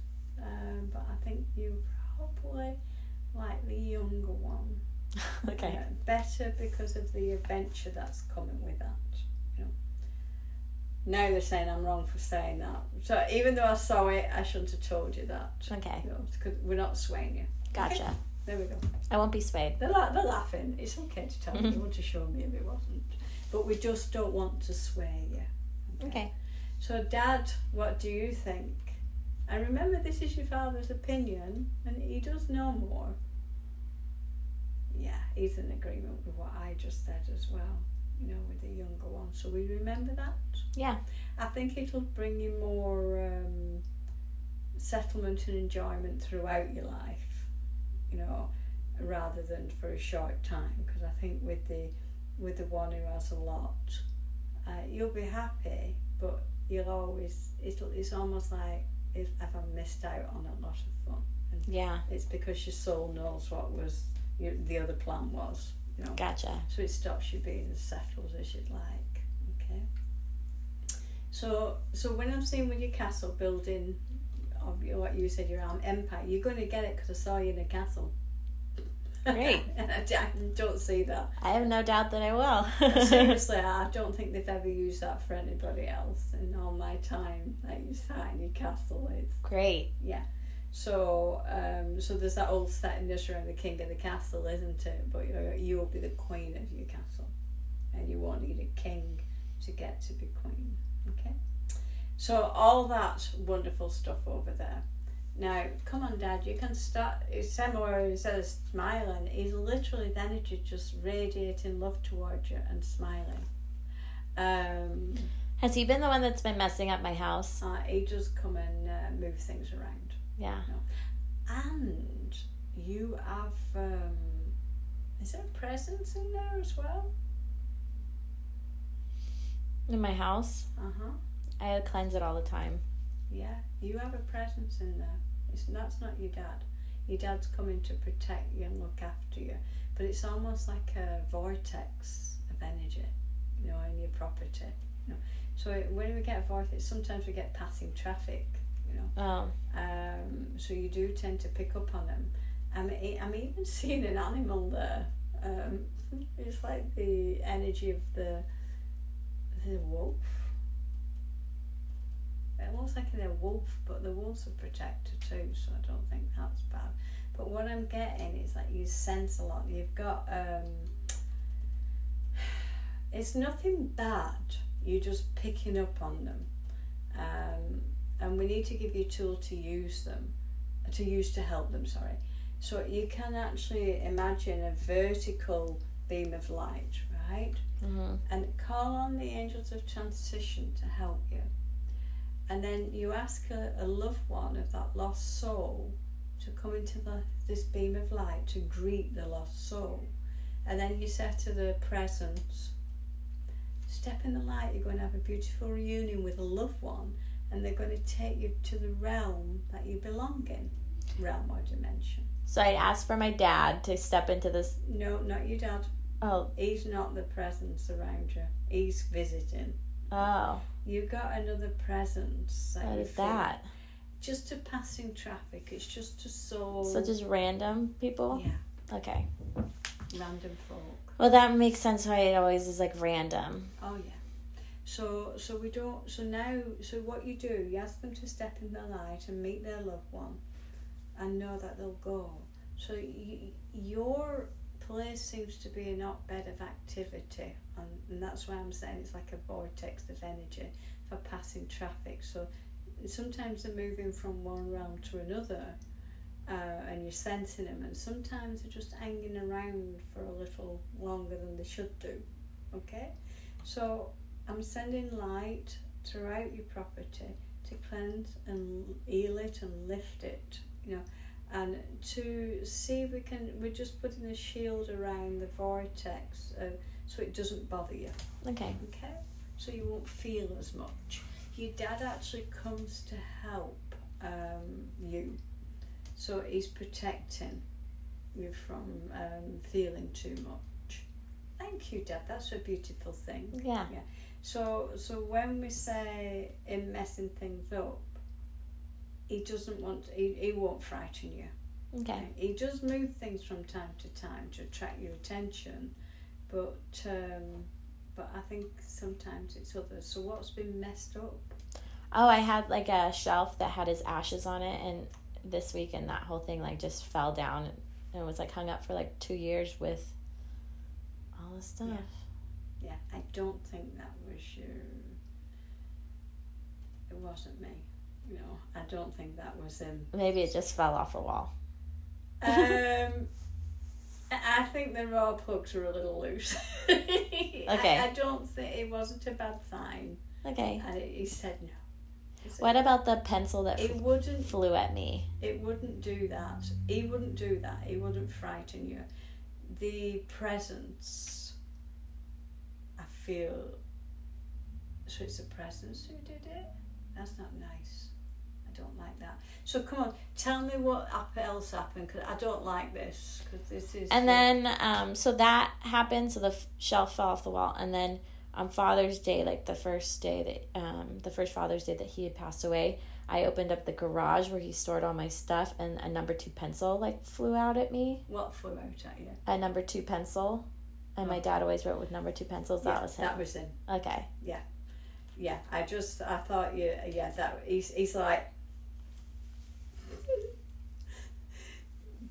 um, but I think you probably like the younger one okay. yeah, better because of the adventure that's coming with that. You know. Now they're saying I'm wrong for saying that. So even though I saw it, I shouldn't have told you that. Okay. You know, because we're not swaying you. Gotcha. There we go. I won't be swayed. They're, la- they're laughing. It's okay to tell me. They want to show me if it wasn't. But we just don't want to sway you. Okay. So, Dad, what do you think? And remember, this is your father's opinion, and he does know more. Yeah, he's in agreement with what I just said as well, you know, with the younger one. So, we remember that? Yeah. I think it'll bring you more um, settlement and enjoyment throughout your life, you know, rather than for a short time. Because I think with the with the one who has a lot, uh, you'll be happy, but you'll always it'll it's almost like if have I missed out on a lot of fun. Yeah. It's because your soul knows what was your, the other plan was. You know. Gotcha. So it stops you being as settled as you'd like. Okay. So so when I'm seeing with your castle building, of what you said your arm empire, you're going to get it because I saw you in a castle. Great. and I, I don't see that. I have no doubt that I will. Seriously, I don't think they've ever used that for anybody else in all my time that you sat in your castle. It's Great. Yeah. So um, so there's that old settingness around the king of the castle, isn't it? But you're, you'll be the queen of your castle, and you won't need a king to get to be queen. Okay, so all that wonderful stuff over there. Now, come on, Dad, you can start. Somewhere instead of smiling, he's literally the energy just radiating love towards you and smiling. Um, Has he been the one that's been messing up my house? uh, he does come and uh, move things around. Yeah. And you have, um, is there a presence in there as well? In my house, Uh huh. I cleanse it all the time. Yeah, you have a presence in there. It's that's not your dad. Your dad's coming to protect you and look after you, but it's almost like a vortex of energy, you know, in your property. You know, so when we get a vortex, sometimes we get passing traffic. You know, Oh, um, so you do tend to pick up on them. I'm, I'm even seeing an animal there. Um, it's like the energy of the the wolf. It looks like a wolf, but the wolf's a protector too, so I don't think that's bad. But what I'm getting is that you sense a lot. You've got um, it's nothing bad. You're just picking up on them, um, and we need to give you a tool to use them, to use to help them. Sorry. So you can actually imagine a vertical beam of light, right? hmm and call on the angels of transition to help you. And then you ask a, a loved one of that lost soul to come into the, this beam of light to greet the lost soul. And then you say to the presence, step in the light, you're going to have a beautiful reunion with a loved one, and they're going to take you to the realm that you belong in, realm or dimension. So I'd ask for my dad to step into this. No, not your dad. Oh, He's not the presence around you. He's visiting. Oh, You got another presence. That what feel. that? Just to passing traffic. It's just to soul. So just random people? yeah, Okay. random folk. Well, that makes sense why it always is like random. Oh yeah. So so we don't. So now so what you do? You ask them to step in the light and meet their loved one, and know that they'll go. So y- your place seems to be a not bed of activity, and, and that's why I'm saying it's like a vortex of energy for passing traffic. So sometimes they're moving from one realm to another, uh, and you're sensing them, and sometimes they're just hanging around for a little longer than they should do. Okay, so I'm sending light throughout your property to cleanse and heal it and lift it, you know, and to see if we can. We're just putting a shield around the vortex uh, so it doesn't bother you. Okay. Okay, so you won't feel as much. Your dad actually comes to help um, you, so he's protecting you from um, feeling too much. Thank you, Dad. That's a beautiful thing. Yeah. yeah So, so when we say him messing things up, he doesn't want. He, he won't frighten you. Okay. He does move things from time to time to attract your attention, but um, but I think sometimes it's others. So what's been messed up? Oh, I had like a shelf that had his ashes on it, and this weekend that whole thing like just fell down and it was like hung up for like two years with all this stuff. Yeah, I don't think that was your. It wasn't me. Know, I don't think that was him. Maybe it just fell off a wall. Um, I think the raw plugs are a little loose. okay. I, I don't think it wasn't a bad sign. Okay. And he said no. He said What about the pencil that It f- wouldn't. flew at me? It wouldn't do that. He wouldn't do that. He wouldn't frighten you. The presence. I feel. So it's the presence who did it. That's not nice. Don't like that. So come on, tell me what else happened because I don't like this because this is. And then, um, so that happened. So the f- shelf fell off the wall, and then on Father's Day, like the first day that, um, the first Father's Day that he had passed away, I opened up the garage where he stored all my stuff, and a number two pencil like flew out at me. what flew out at you? A number two pencil, and my dad always wrote with number two pencils. That yeah, was him. That was him. okay. Yeah, yeah, I just I thought you yeah that he's he's like.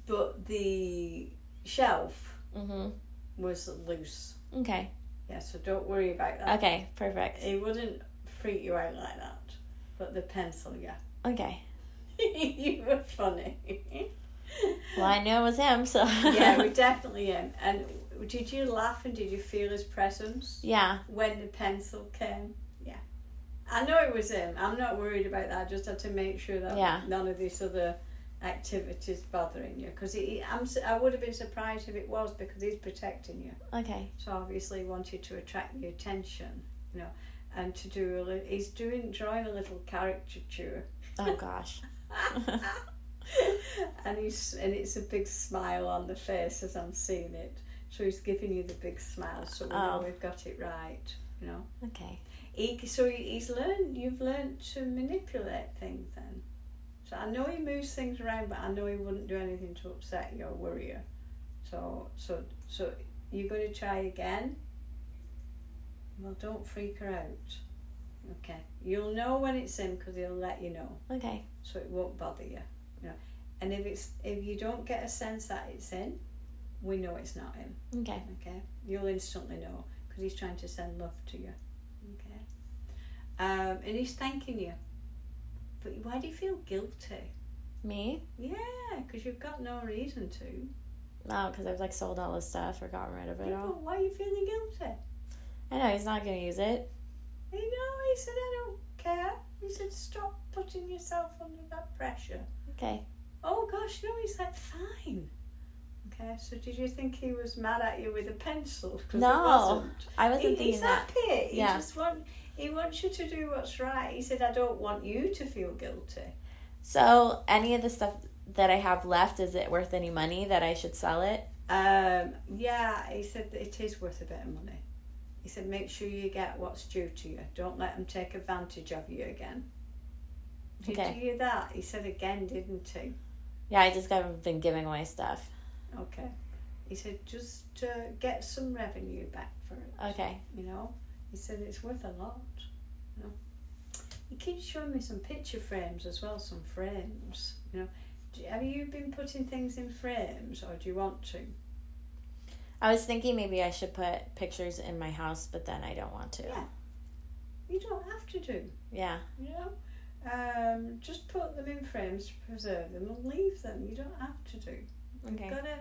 But the shelf Mhm. was loose. Okay. Yeah, so don't worry about that. Okay. Perfect. It wouldn't freak you out like that. But the pencil, yeah. Okay. you were funny. Well, I knew it was him, so. yeah, we definitely am. And did you laugh and did you feel his presence yeah. when the pencil came? Yeah. I know it was him. I'm not worried about that. I just had to make sure that Yeah. none of these other activities bothering you. Because I'm, I would have been surprised if it was because he's protecting you. Okay. So obviously he wanted to attract your attention, you know, and to do a li- he's doing drawing a little caricature. Oh gosh. and he's and it's a big smile on the face as I'm seeing it. So he's giving you the big smile, so we know Oh. we've got it right. You know, Okay. he, so he's learned. You've learned to manipulate things then. So I know he moves things around, but I know he wouldn't do anything to upset you or worry you. So so so you're going to try again. Well, don't freak her out. Okay, you'll know when it's him because he'll let you know Okay. so it won't bother you. You know, and if it's if you don't get a sense that it's in, we know it's not him. Okay. Okay, you'll instantly know because he's trying to send love to you. Okay, um, and he's thanking you. But why do you feel guilty? Me? Yeah, because you've got no reason to. No, because I've like sold all his stuff or gotten rid of it Yeah, all. but why are you feeling guilty? I know he's not gonna use it. You know, he said, I don't care. He said, stop putting yourself under that pressure. Okay. Oh gosh, no, he's like fine. Okay, so did you think he was mad at you with a pencil? No, wasn't. I wasn't He- thinking he's that. happy. He Yeah. just want he wants you to do what's right. He said, I don't want you to feel guilty. So any of the stuff that I have left, is it worth any money that I should sell it? Um, yeah, he said that it is worth a bit of money. He said, make sure you get what's due to you. Don't let them take advantage of you again. Did Okay. you hear that? He said again, didn't he? Yeah, I just haven't been giving away stuff. Okay. He said, just uh, get some revenue back for it. Okay. you know. He said it's worth a lot. You know. He keeps showing me some picture frames as well, some frames. You know, do, have you been putting things in frames, or do you want to? I was thinking maybe I should put pictures in my house, but then I don't want to. Yeah. You don't have to do. Yeah. You know, um, just put them in frames to preserve them and leave them. You don't have to do. Okay. You've gotta.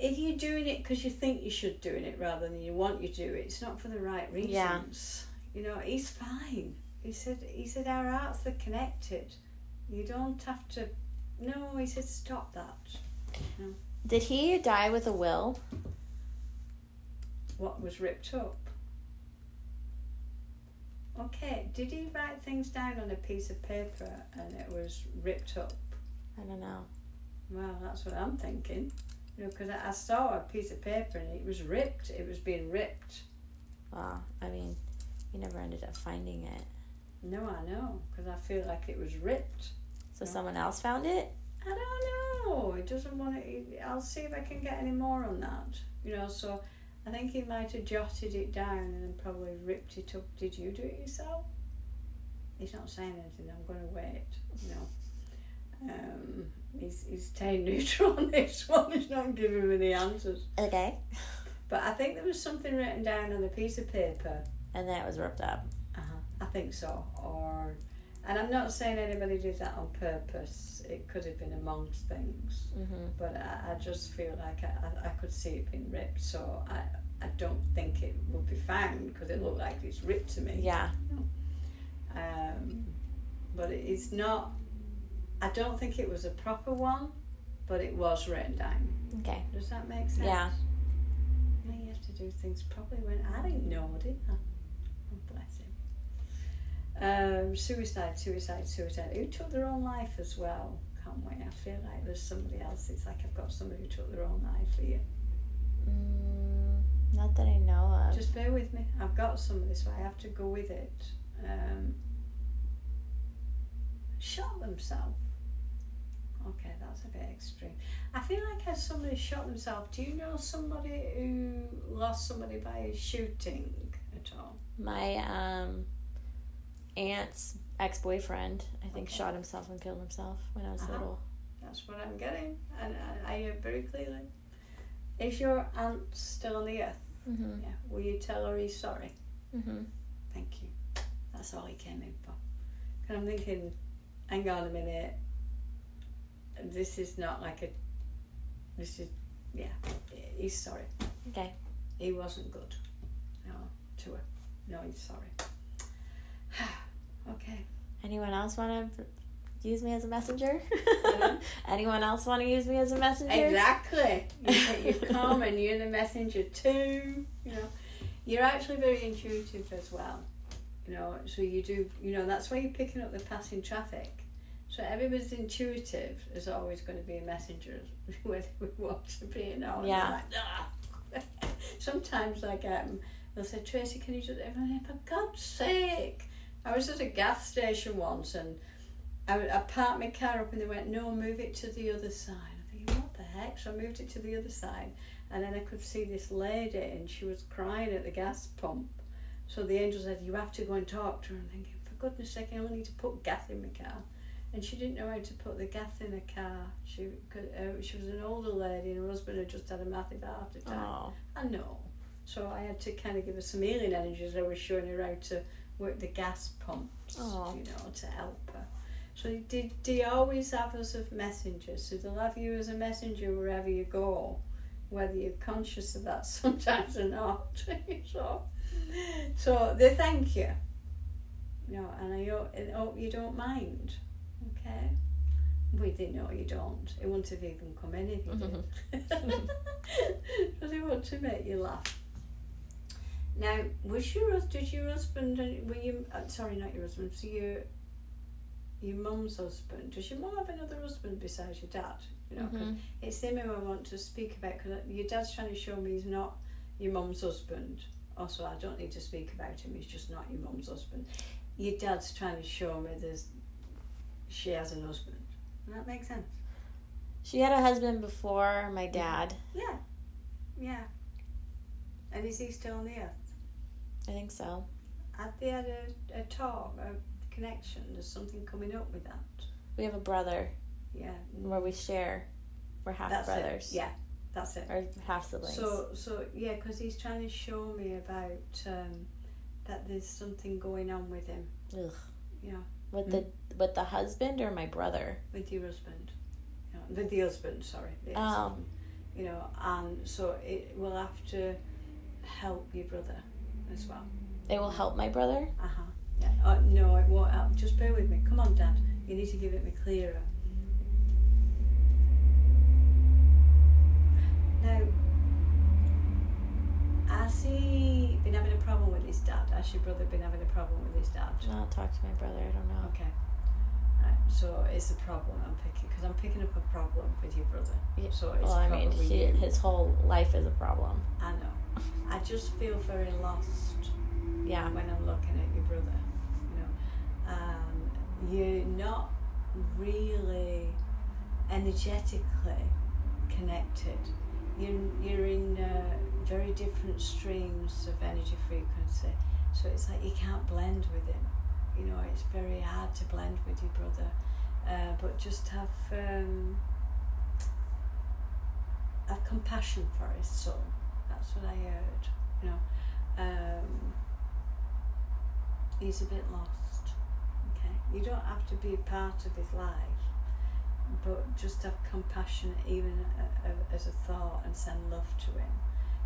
If you're doing it because you think you should doing it rather than you want you to do it, it's not for the right reasons. Yeah. You know, he's fine. He said he said our hearts are connected. You don't have to no, he said stop that. Did he die with a will? What was ripped up? Okay, did he write things down on a piece of paper and it was ripped up? I don't know. Well, that's what I'm thinking. You know, because I, I saw a piece of paper and it was ripped. It was being ripped. Well, I mean, he never ended up finding it. No, I know, because I feel like it was ripped. So Yeah. someone else found it? I don't know. It doesn't want to. I'll see if I can get any more on that. You know, so I think he might have jotted it down and then probably ripped it up. Did you do it yourself? He's not saying anything. I'm going to wait. You know. Um, he's he's staying neutral on this one. He's not giving me the answers. Okay. But I think there was something written down on a piece of paper. And that was ripped up. Uh-huh. I think so. Or, and I'm not saying anybody did that on purpose. It could have been amongst things. Mm-hmm. But I, I just feel like I, I, I could see it being ripped. So I, I don't think it will be found because it looked like it's ripped to me. Yeah. Um, but it is not. I don't think it was a proper one, but it was written down. Okay. Does that make sense? Yeah. Yeah, you have to do things properly. When I didn't know, did I? Oh, bless him. Um, suicide, suicide, suicide. Who took their own life as well? Can't wait. I feel like there's somebody else. It's like I've got somebody who took their own life here. Mm, not that I know of. Just bear with me. I've got somebody, so I have to go with it. Um, shot themselves. Okay, that's a bit extreme. I feel like as somebody shot themselves, do you know somebody who lost somebody by shooting at all? My um, aunt's ex boyfriend, I think, Okay. shot himself and killed himself when I was Uh-huh. little. That's what I'm getting, and I, I hear very clearly. Is your aunt still on the earth? Mm-hmm. Yeah. Will you tell her he's sorry? Mm-hmm. Thank you. That's all he came in for. And I'm thinking, hang on a minute. This is not like a. This is, yeah. He's sorry. Okay. He wasn't good. No, to her. No, he's sorry. okay. Anyone else want to use me as a messenger? Pardon? Uh-huh. Anyone else want to use me as a messenger? Exactly. You, you come and you're the messenger too. You know, you're actually very intuitive as well. You know, so you do. You know, that's why you're picking up the passing traffic. So everybody's intuitive is always going to be a messenger, whether we want to be or not. Yeah. Like, "Ah." Sometimes I get them. They'll say, Tracy, can you just? I'm for God's sake! I was at a gas station once and I, I parked my car up and they went, no, move it to the other side. I'm thinking, what the heck? So I moved it to the other side and then I could see this lady and she was crying at the gas pump. So the angel said, you have to go and talk to her. I'm thinking, for goodness sake, I only need to put gas in my car. And she didn't know how to put the gas in her car. She uh, she was an older lady and her husband had just had a massive heart attack. Oh. I know. So I had to kind of give her some healing energy as I was showing her how to work the gas pumps, you know, to help her. So they, they always have us as messengers. So they'll have you as a messenger wherever you go, whether you're conscious of that sometimes or not. so, so they thank you. You know, and I hope, I hope you don't mind. Okay? We didn't know you don't. It wouldn't have even come in if you did. Because it want to make you laugh. Now, was your did your husband? Were you? Uh, sorry, not your husband. So your your mum's husband. Does your mum have another husband besides your dad? You know, Mhm. it's him who I want to speak about because your dad's trying to show me he's not your mum's husband. Also, I don't need to speak about him. He's just not your mum's husband. Your dad's trying to show me there's she has a husband. Does that make sense? She had a husband before my dad. Yeah. Yeah. And is he still on the earth? I think so. Have they had a, a talk, a connection? There's something coming up with that. We have a brother Yeah. where we share. We're half That's brothers. it. Yeah, that's it. Or half siblings. So, so yeah, because he's trying to show me about um, that there's something going on with him. Ugh. Yeah. With the with the husband or my brother? with your husband. With the husband, sorry. the Oh. You know, and so it will have to help your brother as well. It will help my brother. Uh huh. Yeah. Oh, no, it won't help. Just bear with me. Come on, Dad. You need to give it me clearer. Now, has he been having a problem with his dad? Has your brother been having a problem with his dad? I'll talk to my brother. I don't know. Okay. Right. So it's a problem I'm picking because I'm picking up a problem with your brother. Yeah, So it's Well, I mean, he, his whole life is a problem. I know. I just feel very lost Yeah. when I'm looking at your brother. You know, um, you're not really energetically connected. You're you're in uh, very different streams of energy frequency, so it's like you can't blend with him. You know, it's very hard to blend with your brother. Uh, but just have um, have compassion for his soul. That's what I heard. You know, um, he's a bit lost. Okay, you don't have to be a part of his life, but just have compassion, even a, a, as a thought, and send love to him,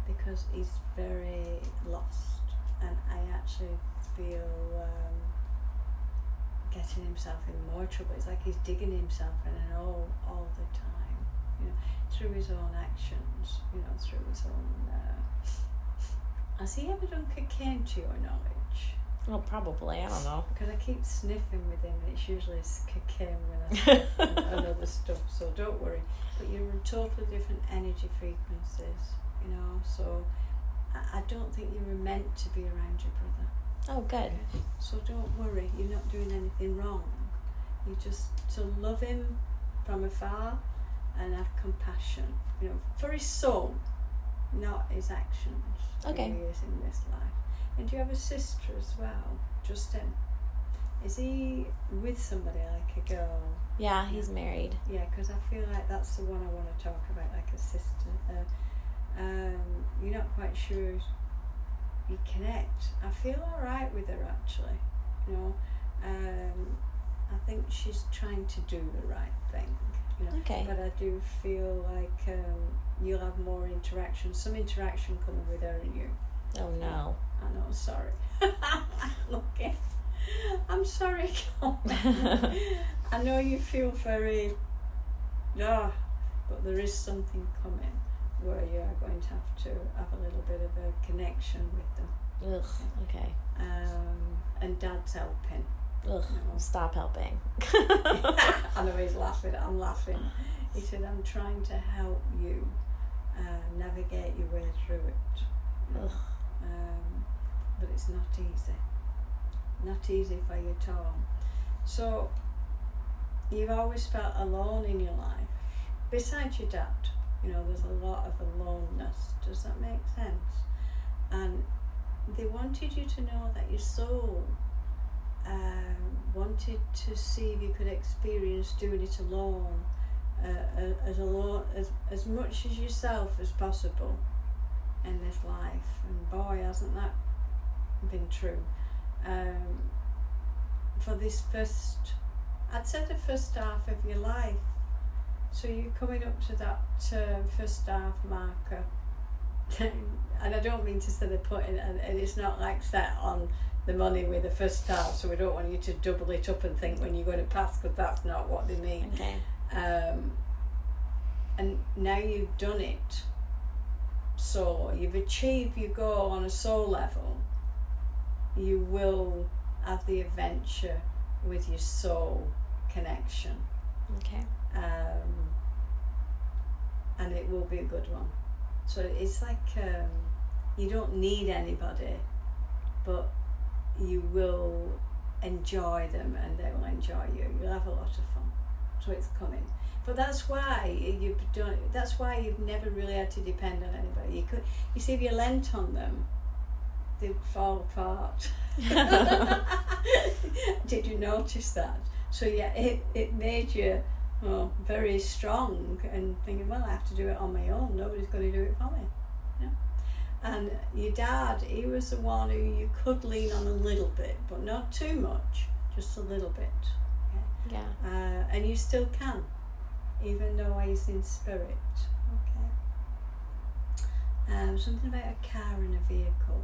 because he's very lost, and I actually feel. Um, getting himself in more trouble. It's like he's digging himself in an hole all the time, you know, through his own actions, you know, through his own. Uh... Has he ever done cocaine to your knowledge? Well, probably. I don't know. Because I keep sniffing with him, and it's usually cocaine when I and, other stuff. So don't worry. But you're in totally different energy frequencies, you know. So I, I don't think you were meant to be around your brother. Oh, good. So don't worry. You're not doing anything wrong. You just to love him from afar and have compassion, you know, for his soul, not his actions. Okay. He is in this life. And do you have a sister as well? Justin? Is he with somebody like a girl? Yeah, he's married. Yeah, because I feel like that's the one I want to talk about, like a sister. Uh, um, you're not quite sure you connect. I feel all right with her actually. You know, um, I think she's trying to do the right thing. You know, Okay. but I do feel like um, you'll have more interaction, some interaction coming with her and you. Oh no. I know, sorry. okay. I'm sorry. I know you feel very, yeah, but there is something coming where you are going to have to have a little bit of a connection with them. Ugh. Okay. Um, and Dad's helping. Ugh. No. Stop helping. I know he's laughing. I'm laughing. He said, "I'm trying to help you uh, navigate your way through it." Ugh. um, but it's not easy. Not easy for you at all. So you've always felt alone in your life. Besides your dad, you know, there's a lot of aloneness. Does that make sense? And they wanted you to know that your soul um, wanted to see if you could experience doing it alone, uh, as alone as as much as yourself as possible in this life. And boy, hasn't that been true. Um, for this first, I'd say the first half of your life. So you're coming up to that uh, first half marker. and I don't mean to say they're putting, and, and it's not like set on the money with the first half, so we don't want you to double it up and think when you're going to pass, because that's not what they mean Okay. um, and now you've done it so you've achieved your goal on a soul level you will have the adventure with your soul connection. Okay. um, and it will be a good one. So it's like um, you don't need anybody but you will enjoy them and they will enjoy you. You'll have a lot of fun. So it's coming. But that's why you've done that's why you've never really had to depend on anybody. You could you see if you lent on them they'd fall apart did you notice that so yeah it, it made you oh, very strong and thinking well i have to do it on my own nobody's going to do it for me yeah. and your dad he was the one who you could lean on a little bit but not too much just a little bit Yeah. uh, and you still can, even though he's in spirit. Okay. Um, something about a car and a vehicle.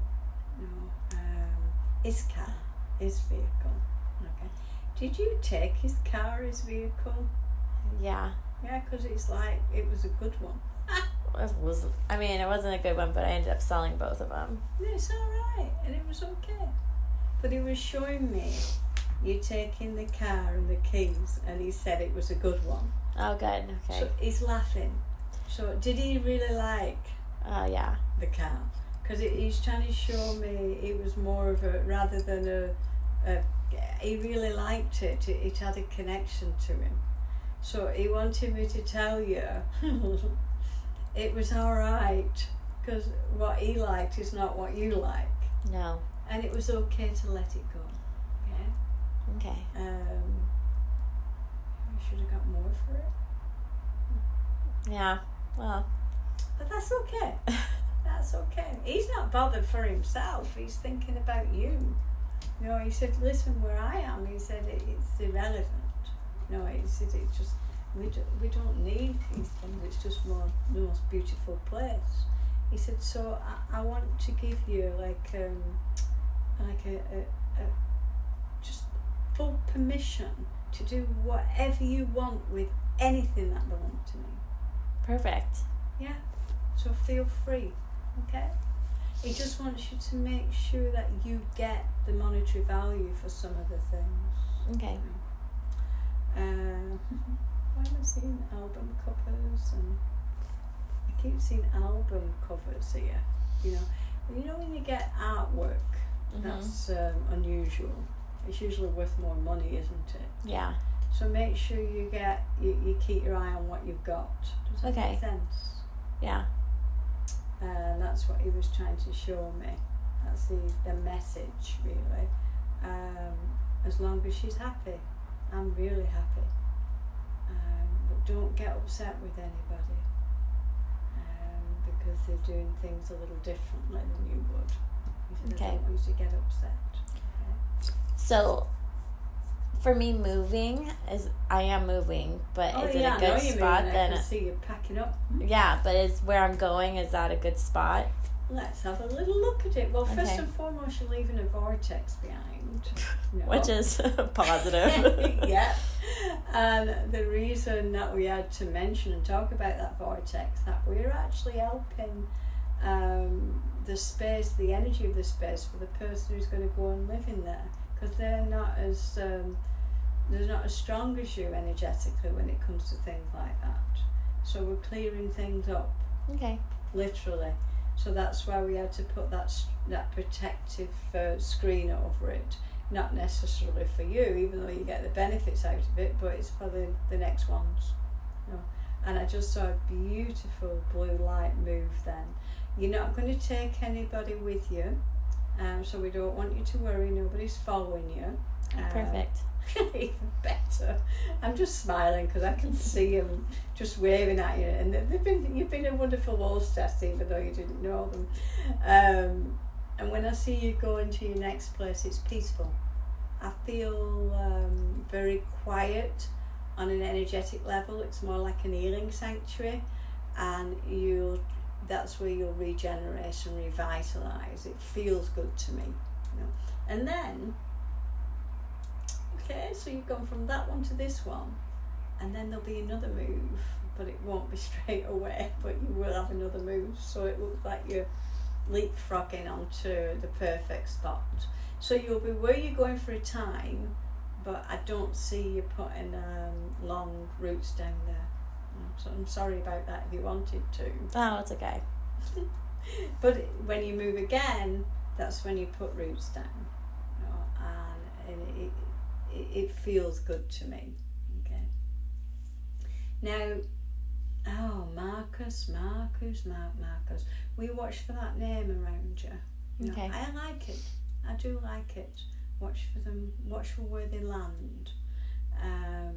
No, um, his car, his vehicle. Okay. Did you take his car, his vehicle? Yeah. Yeah, because it's like it was a good one. It was. I mean, it wasn't a good one, but I ended up selling both of them. It's all right, and it was okay. But he was showing me you taking the car and the keys, and he said it was a good one. Oh, good. Okay. So he's laughing. So did he really like Uh, yeah. the car? Because he's trying to show me it was more of a rather than a. a he really liked it. it. It had a connection to him. So he wanted me to tell you it was all right because what he liked is not what you like, No. and it was okay to let it go. Okay. Okay. Um, I should have got more for it. Yeah. Well. But that's okay. That's okay. He's not bothered for himself. He's thinking about you. You know, he said, "Listen, where I am," he said, it, "It's irrelevant." No, he said, "It's just we do, we don't need these things. It's just more the most beautiful place." He said, "So I, I want to give you like um like a, a, a just full permission to do whatever you want with anything that belongs to me." Perfect. Yeah. So feel free. Okay. It just wants you to make sure that you get the monetary value for some of the things. Okay. Uh, why am I seeing album covers and I keep seeing album covers here. You know, you know when you get artwork, Mhm. that's um, unusual. It's usually worth more money, isn't it? Yeah. So make sure you get you, you keep your eye on what you've got. Does that Okay. make sense? Yeah. And that's what he was trying to show me. That's the, the message, really. Um, as long as she's happy, I'm really happy. Um, but don't get upset with anybody um, because they're doing things a little differently than you would. Said, Okay. Don't want you to get upset. Okay? So, for me, moving is I am moving, but Oh, is it yeah, a I know good spot? moving. I Then can see you packing up. yeah, but is where I'm going is that a good spot? Let's have a little look at it. Well, first and foremost, you're leaving a vortex behind. No. Which is positive. yeah. And the reason that we had to mention and talk about that vortex, that we're actually helping um, the space, the energy of the space for the person who's going to go and live in there. Because they're not as, um, they're not as strong as you energetically when it comes to things like that. So we're clearing things up okay. literally. So that's why we had to put that that protective uh, screen over it. Not necessarily for you, even though you get the benefits out of it, but it's for the, the next ones. You know. And I just saw a beautiful blue light move then. You're not going to take anybody with you, um, so we don't want you to worry. Nobody's following you. Um, Perfect. even better. I'm just smiling because I can see them just waving at you, and they- they've been you've been a wonderful hostess, even though you didn't know them. Um, and when I see you going to your next place, it's peaceful. I feel um, very quiet on an energetic level. It's more like an healing sanctuary, and you that's where you'll regenerate and revitalize. It feels good to me, you know. And then Okay, so you've gone from that one to this one, and then there'll be another move, but it won't be straight away, but you will have another move, so it looks like you're leapfrogging onto the perfect spot. So you'll be where you're going for a time, but I don't see you putting um, long roots down there. So I'm sorry about that if you wanted to. Oh, it's okay. But when you move again, that's when you put roots down. You know, and, and it, it, it feels good to me. Okay. Now, oh, Marcus, Marcus, Mark, Marcus. We watch for that name around you. you know. Okay. I like it. I do like it. Watch for them. Watch for where they land. Um,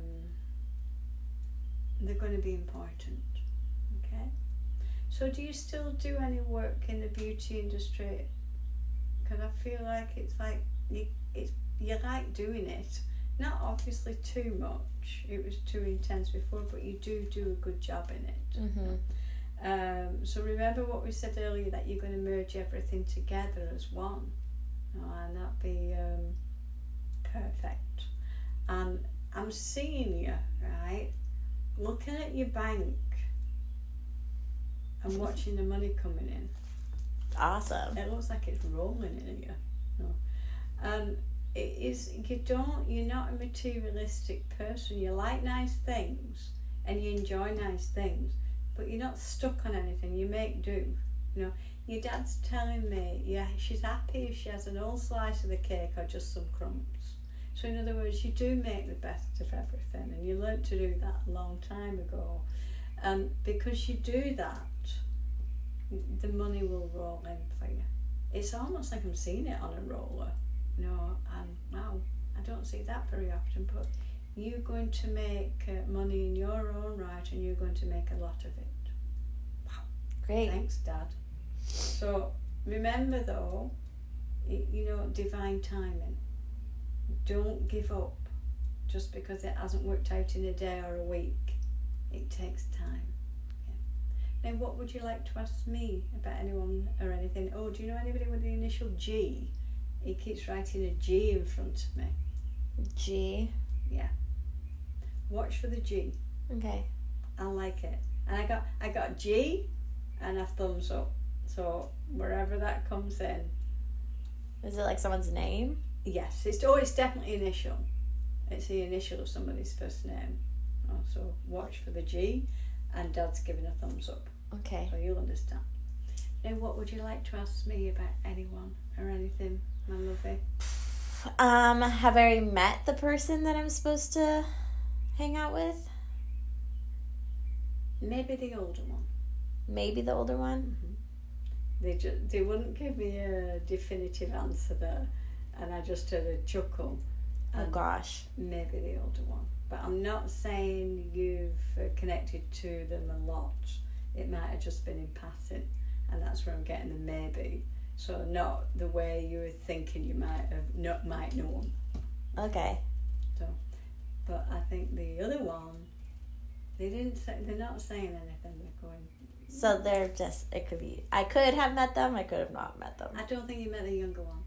they're going to be important. Okay. So, do you still do any work in the beauty industry? Because I feel like it's like you, it's you like doing it. Not obviously too much. It was too intense before, but you do do a good job in it. Mm-hmm. Um, so remember what we said earlier that you're going to merge everything together as one, Oh, and that'd be um, perfect. And I'm seeing you right, looking at your bank and watching the money coming in. Awesome. It looks like it's rolling in you. No. Um, it is you don't you're not a materialistic person. You like nice things and you enjoy nice things, but you're not stuck on anything. You make do. You know, your dad's telling me, yeah, she's happy if she has an whole slice of the cake or just some crumbs. So in other words, you do make the best of everything, and you learnt to do that a long time ago. And because you do that, the money will roll in for you. It's almost like I'm seeing it on a roller, you know, and wow, I don't see that very often, but you're going to make uh, money in your own right and you're going to make a lot of it. Great. Thanks, Dad. So remember though, you know, divine timing. Don't give up just because it hasn't worked out in a day or a week. It takes time. Yeah. Now, what would you like to ask me about anyone or anything? Oh, do you know anybody with the initial G? He keeps writing a G in front of me. G. Yeah. Watch for the G. Okay. I like it. And I got I got G and a thumbs up. So wherever that comes in, Is it like someone's name? Yes, it's oh, it's definitely initial. It's the initial of somebody's first name. So watch for the G, and Dad's giving a thumbs up, Okay. so you'll understand. Now, what would you like to ask me about anyone or anything, my lovey? Um, have I met the person that I'm supposed to hang out with? Maybe the older one. Maybe the older one. They just they wouldn't give me a definitive answer there, and I just had a chuckle. Oh gosh. maybe the older one, but I'm not saying you've uh, connected to them a lot. It might have just been in passing, and that's where I'm getting the maybe. So not the way you were thinking you might have not might know them, Okay. but I think the other one, they didn't say they're not saying anything. They're going. So they're just it could be I could have met them, I could have not met them. I don't think you met the younger one.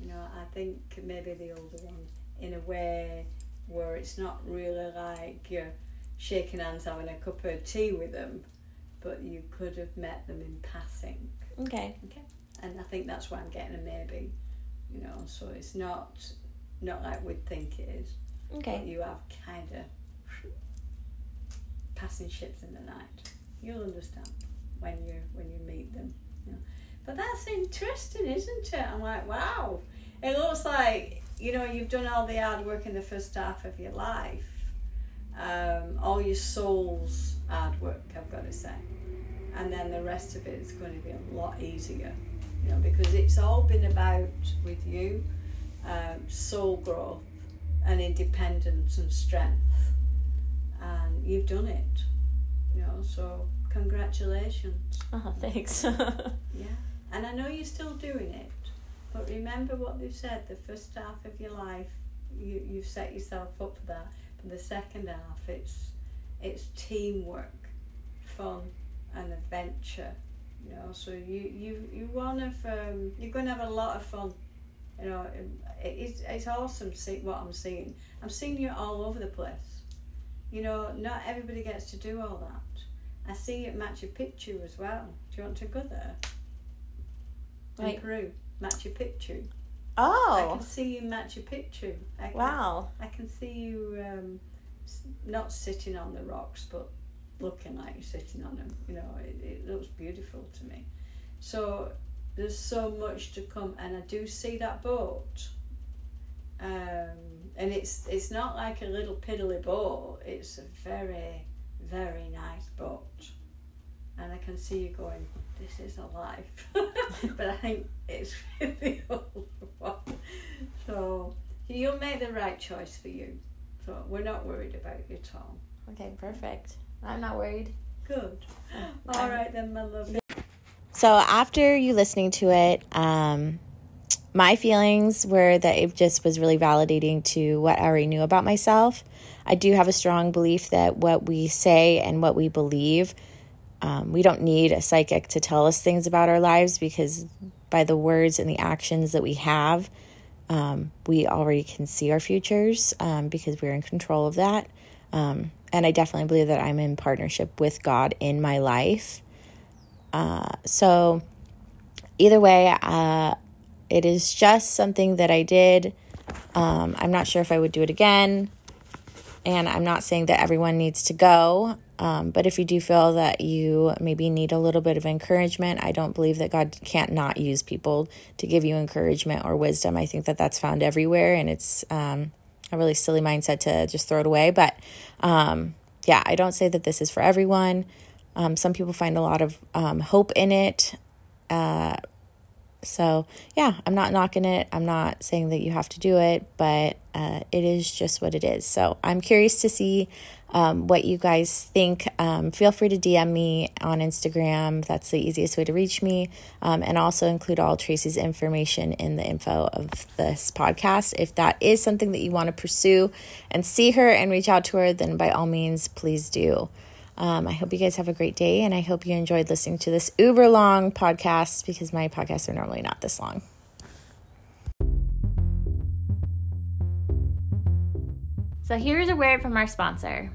You know, I think maybe the older one in a way where it's not really like you're shaking hands having a cup of tea with them, but you could have met them in passing. Okay. Okay. And I think that's why I'm getting a maybe. You know, so it's not not like we'd think it is. But Okay. you have kind of passing ships in the night. You'll understand when you when you meet them. You know. But that's interesting, isn't it? I'm like, wow. It looks like you know you've done all the hard work in the first half of your life. Um, all your soul's hard work, I've got to say, and then the rest of it is going to be a lot easier. You know, because it's all been about with you, um, soul growth and independence and strength. And you've done it. You know, so congratulations. Oh, thanks. Yeah. And I know you're still doing it. But remember what they've said, the first half of your life you, you've set yourself up for that. But the second half it's it's teamwork, fun and adventure. You know, so you, you, you wanna um, you're gonna have a lot of fun. You know, it, it's it's awesome see what I'm seeing. I'm seeing you all over the place. You know, not everybody gets to do all that. I see you match Machu picture as well. Do you want to go there? In Wait. Peru, Machu Picchu. Oh. I can see you in Machu Picchu. I can, Wow. I can see you um, not sitting on the rocks, but looking like you're sitting on them. You know, it, it looks beautiful to me. So there's so much to come, and I do see that boat. Um, and it's it's not like a little piddly boat. It's a very very nice boat, and I can see you going. This is a life, but I think it's really old one. So you'll make the right choice for you. So we're not worried about you at all. Okay, perfect. I'm not worried. Good. All right then, my love. So after you listening to it, um, my feelings were that it just was really validating to what I already knew about myself. I do have a strong belief that what we say and what we believe, um, we don't need a psychic to tell us things about our lives because by the words and the actions that we have, um, we already can see our futures um, because we're in control of that. Um, and I definitely believe that I'm in partnership with God in my life. Uh, so, either way, uh, it is just something that I did. Um, I'm not sure if I would do it again. And I'm not saying that everyone needs to go. Um, but if you do feel that you maybe need a little bit of encouragement, I don't believe that God can't not use people to give you encouragement or wisdom. I think that that's found everywhere. And it's um, a really silly mindset to just throw it away. But um, yeah, I don't say that this is for everyone. Um, some people find a lot of um, hope in it. Uh, so, yeah, I'm not knocking it. I'm not saying that you have to do it, but uh, it is just what it is. So, I'm curious to see um, what you guys think. Um, feel free to DM me on Instagram. That's the easiest way to reach me. Um, and also include all Tracy's information in the info of this podcast. If that is something that you want to pursue and see her and reach out to her, then by all means, please do. Um, I hope you guys have a great day, and I hope you enjoyed listening to this uber long podcast because my podcasts are normally not this long. So here's a word from our sponsor.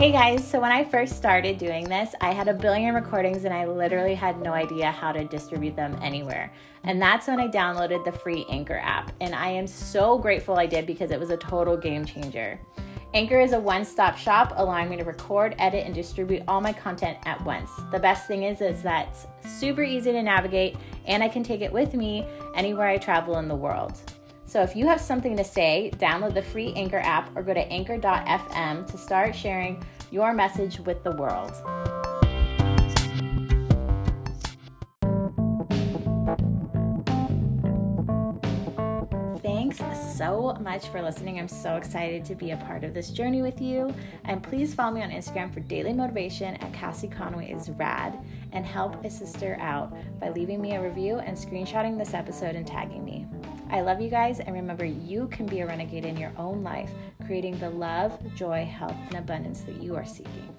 Hey guys, so when I first started doing this, I had a billion recordings and I literally had no idea how to distribute them anywhere. And that's when I downloaded the free Anchor app. And I am so grateful I did because it was a total game changer. Anchor is a one stop shop allowing me to record, edit, and distribute all my content at once. The best thing is, is that it's super easy to navigate and I can take it with me anywhere I travel in the world. So if you have something to say, download the free Anchor app or go to anchor.fm to start sharing your message with the world. Thanks so much for listening. I'm so excited to be a part of this journey with you. And please follow me on Instagram for daily motivation at Casie Conway is rad and help a sister out by leaving me a review and screenshotting this episode and tagging me. I love you guys, and remember, you can be a renegade in your own life, creating the love, joy, health, and abundance that you are seeking.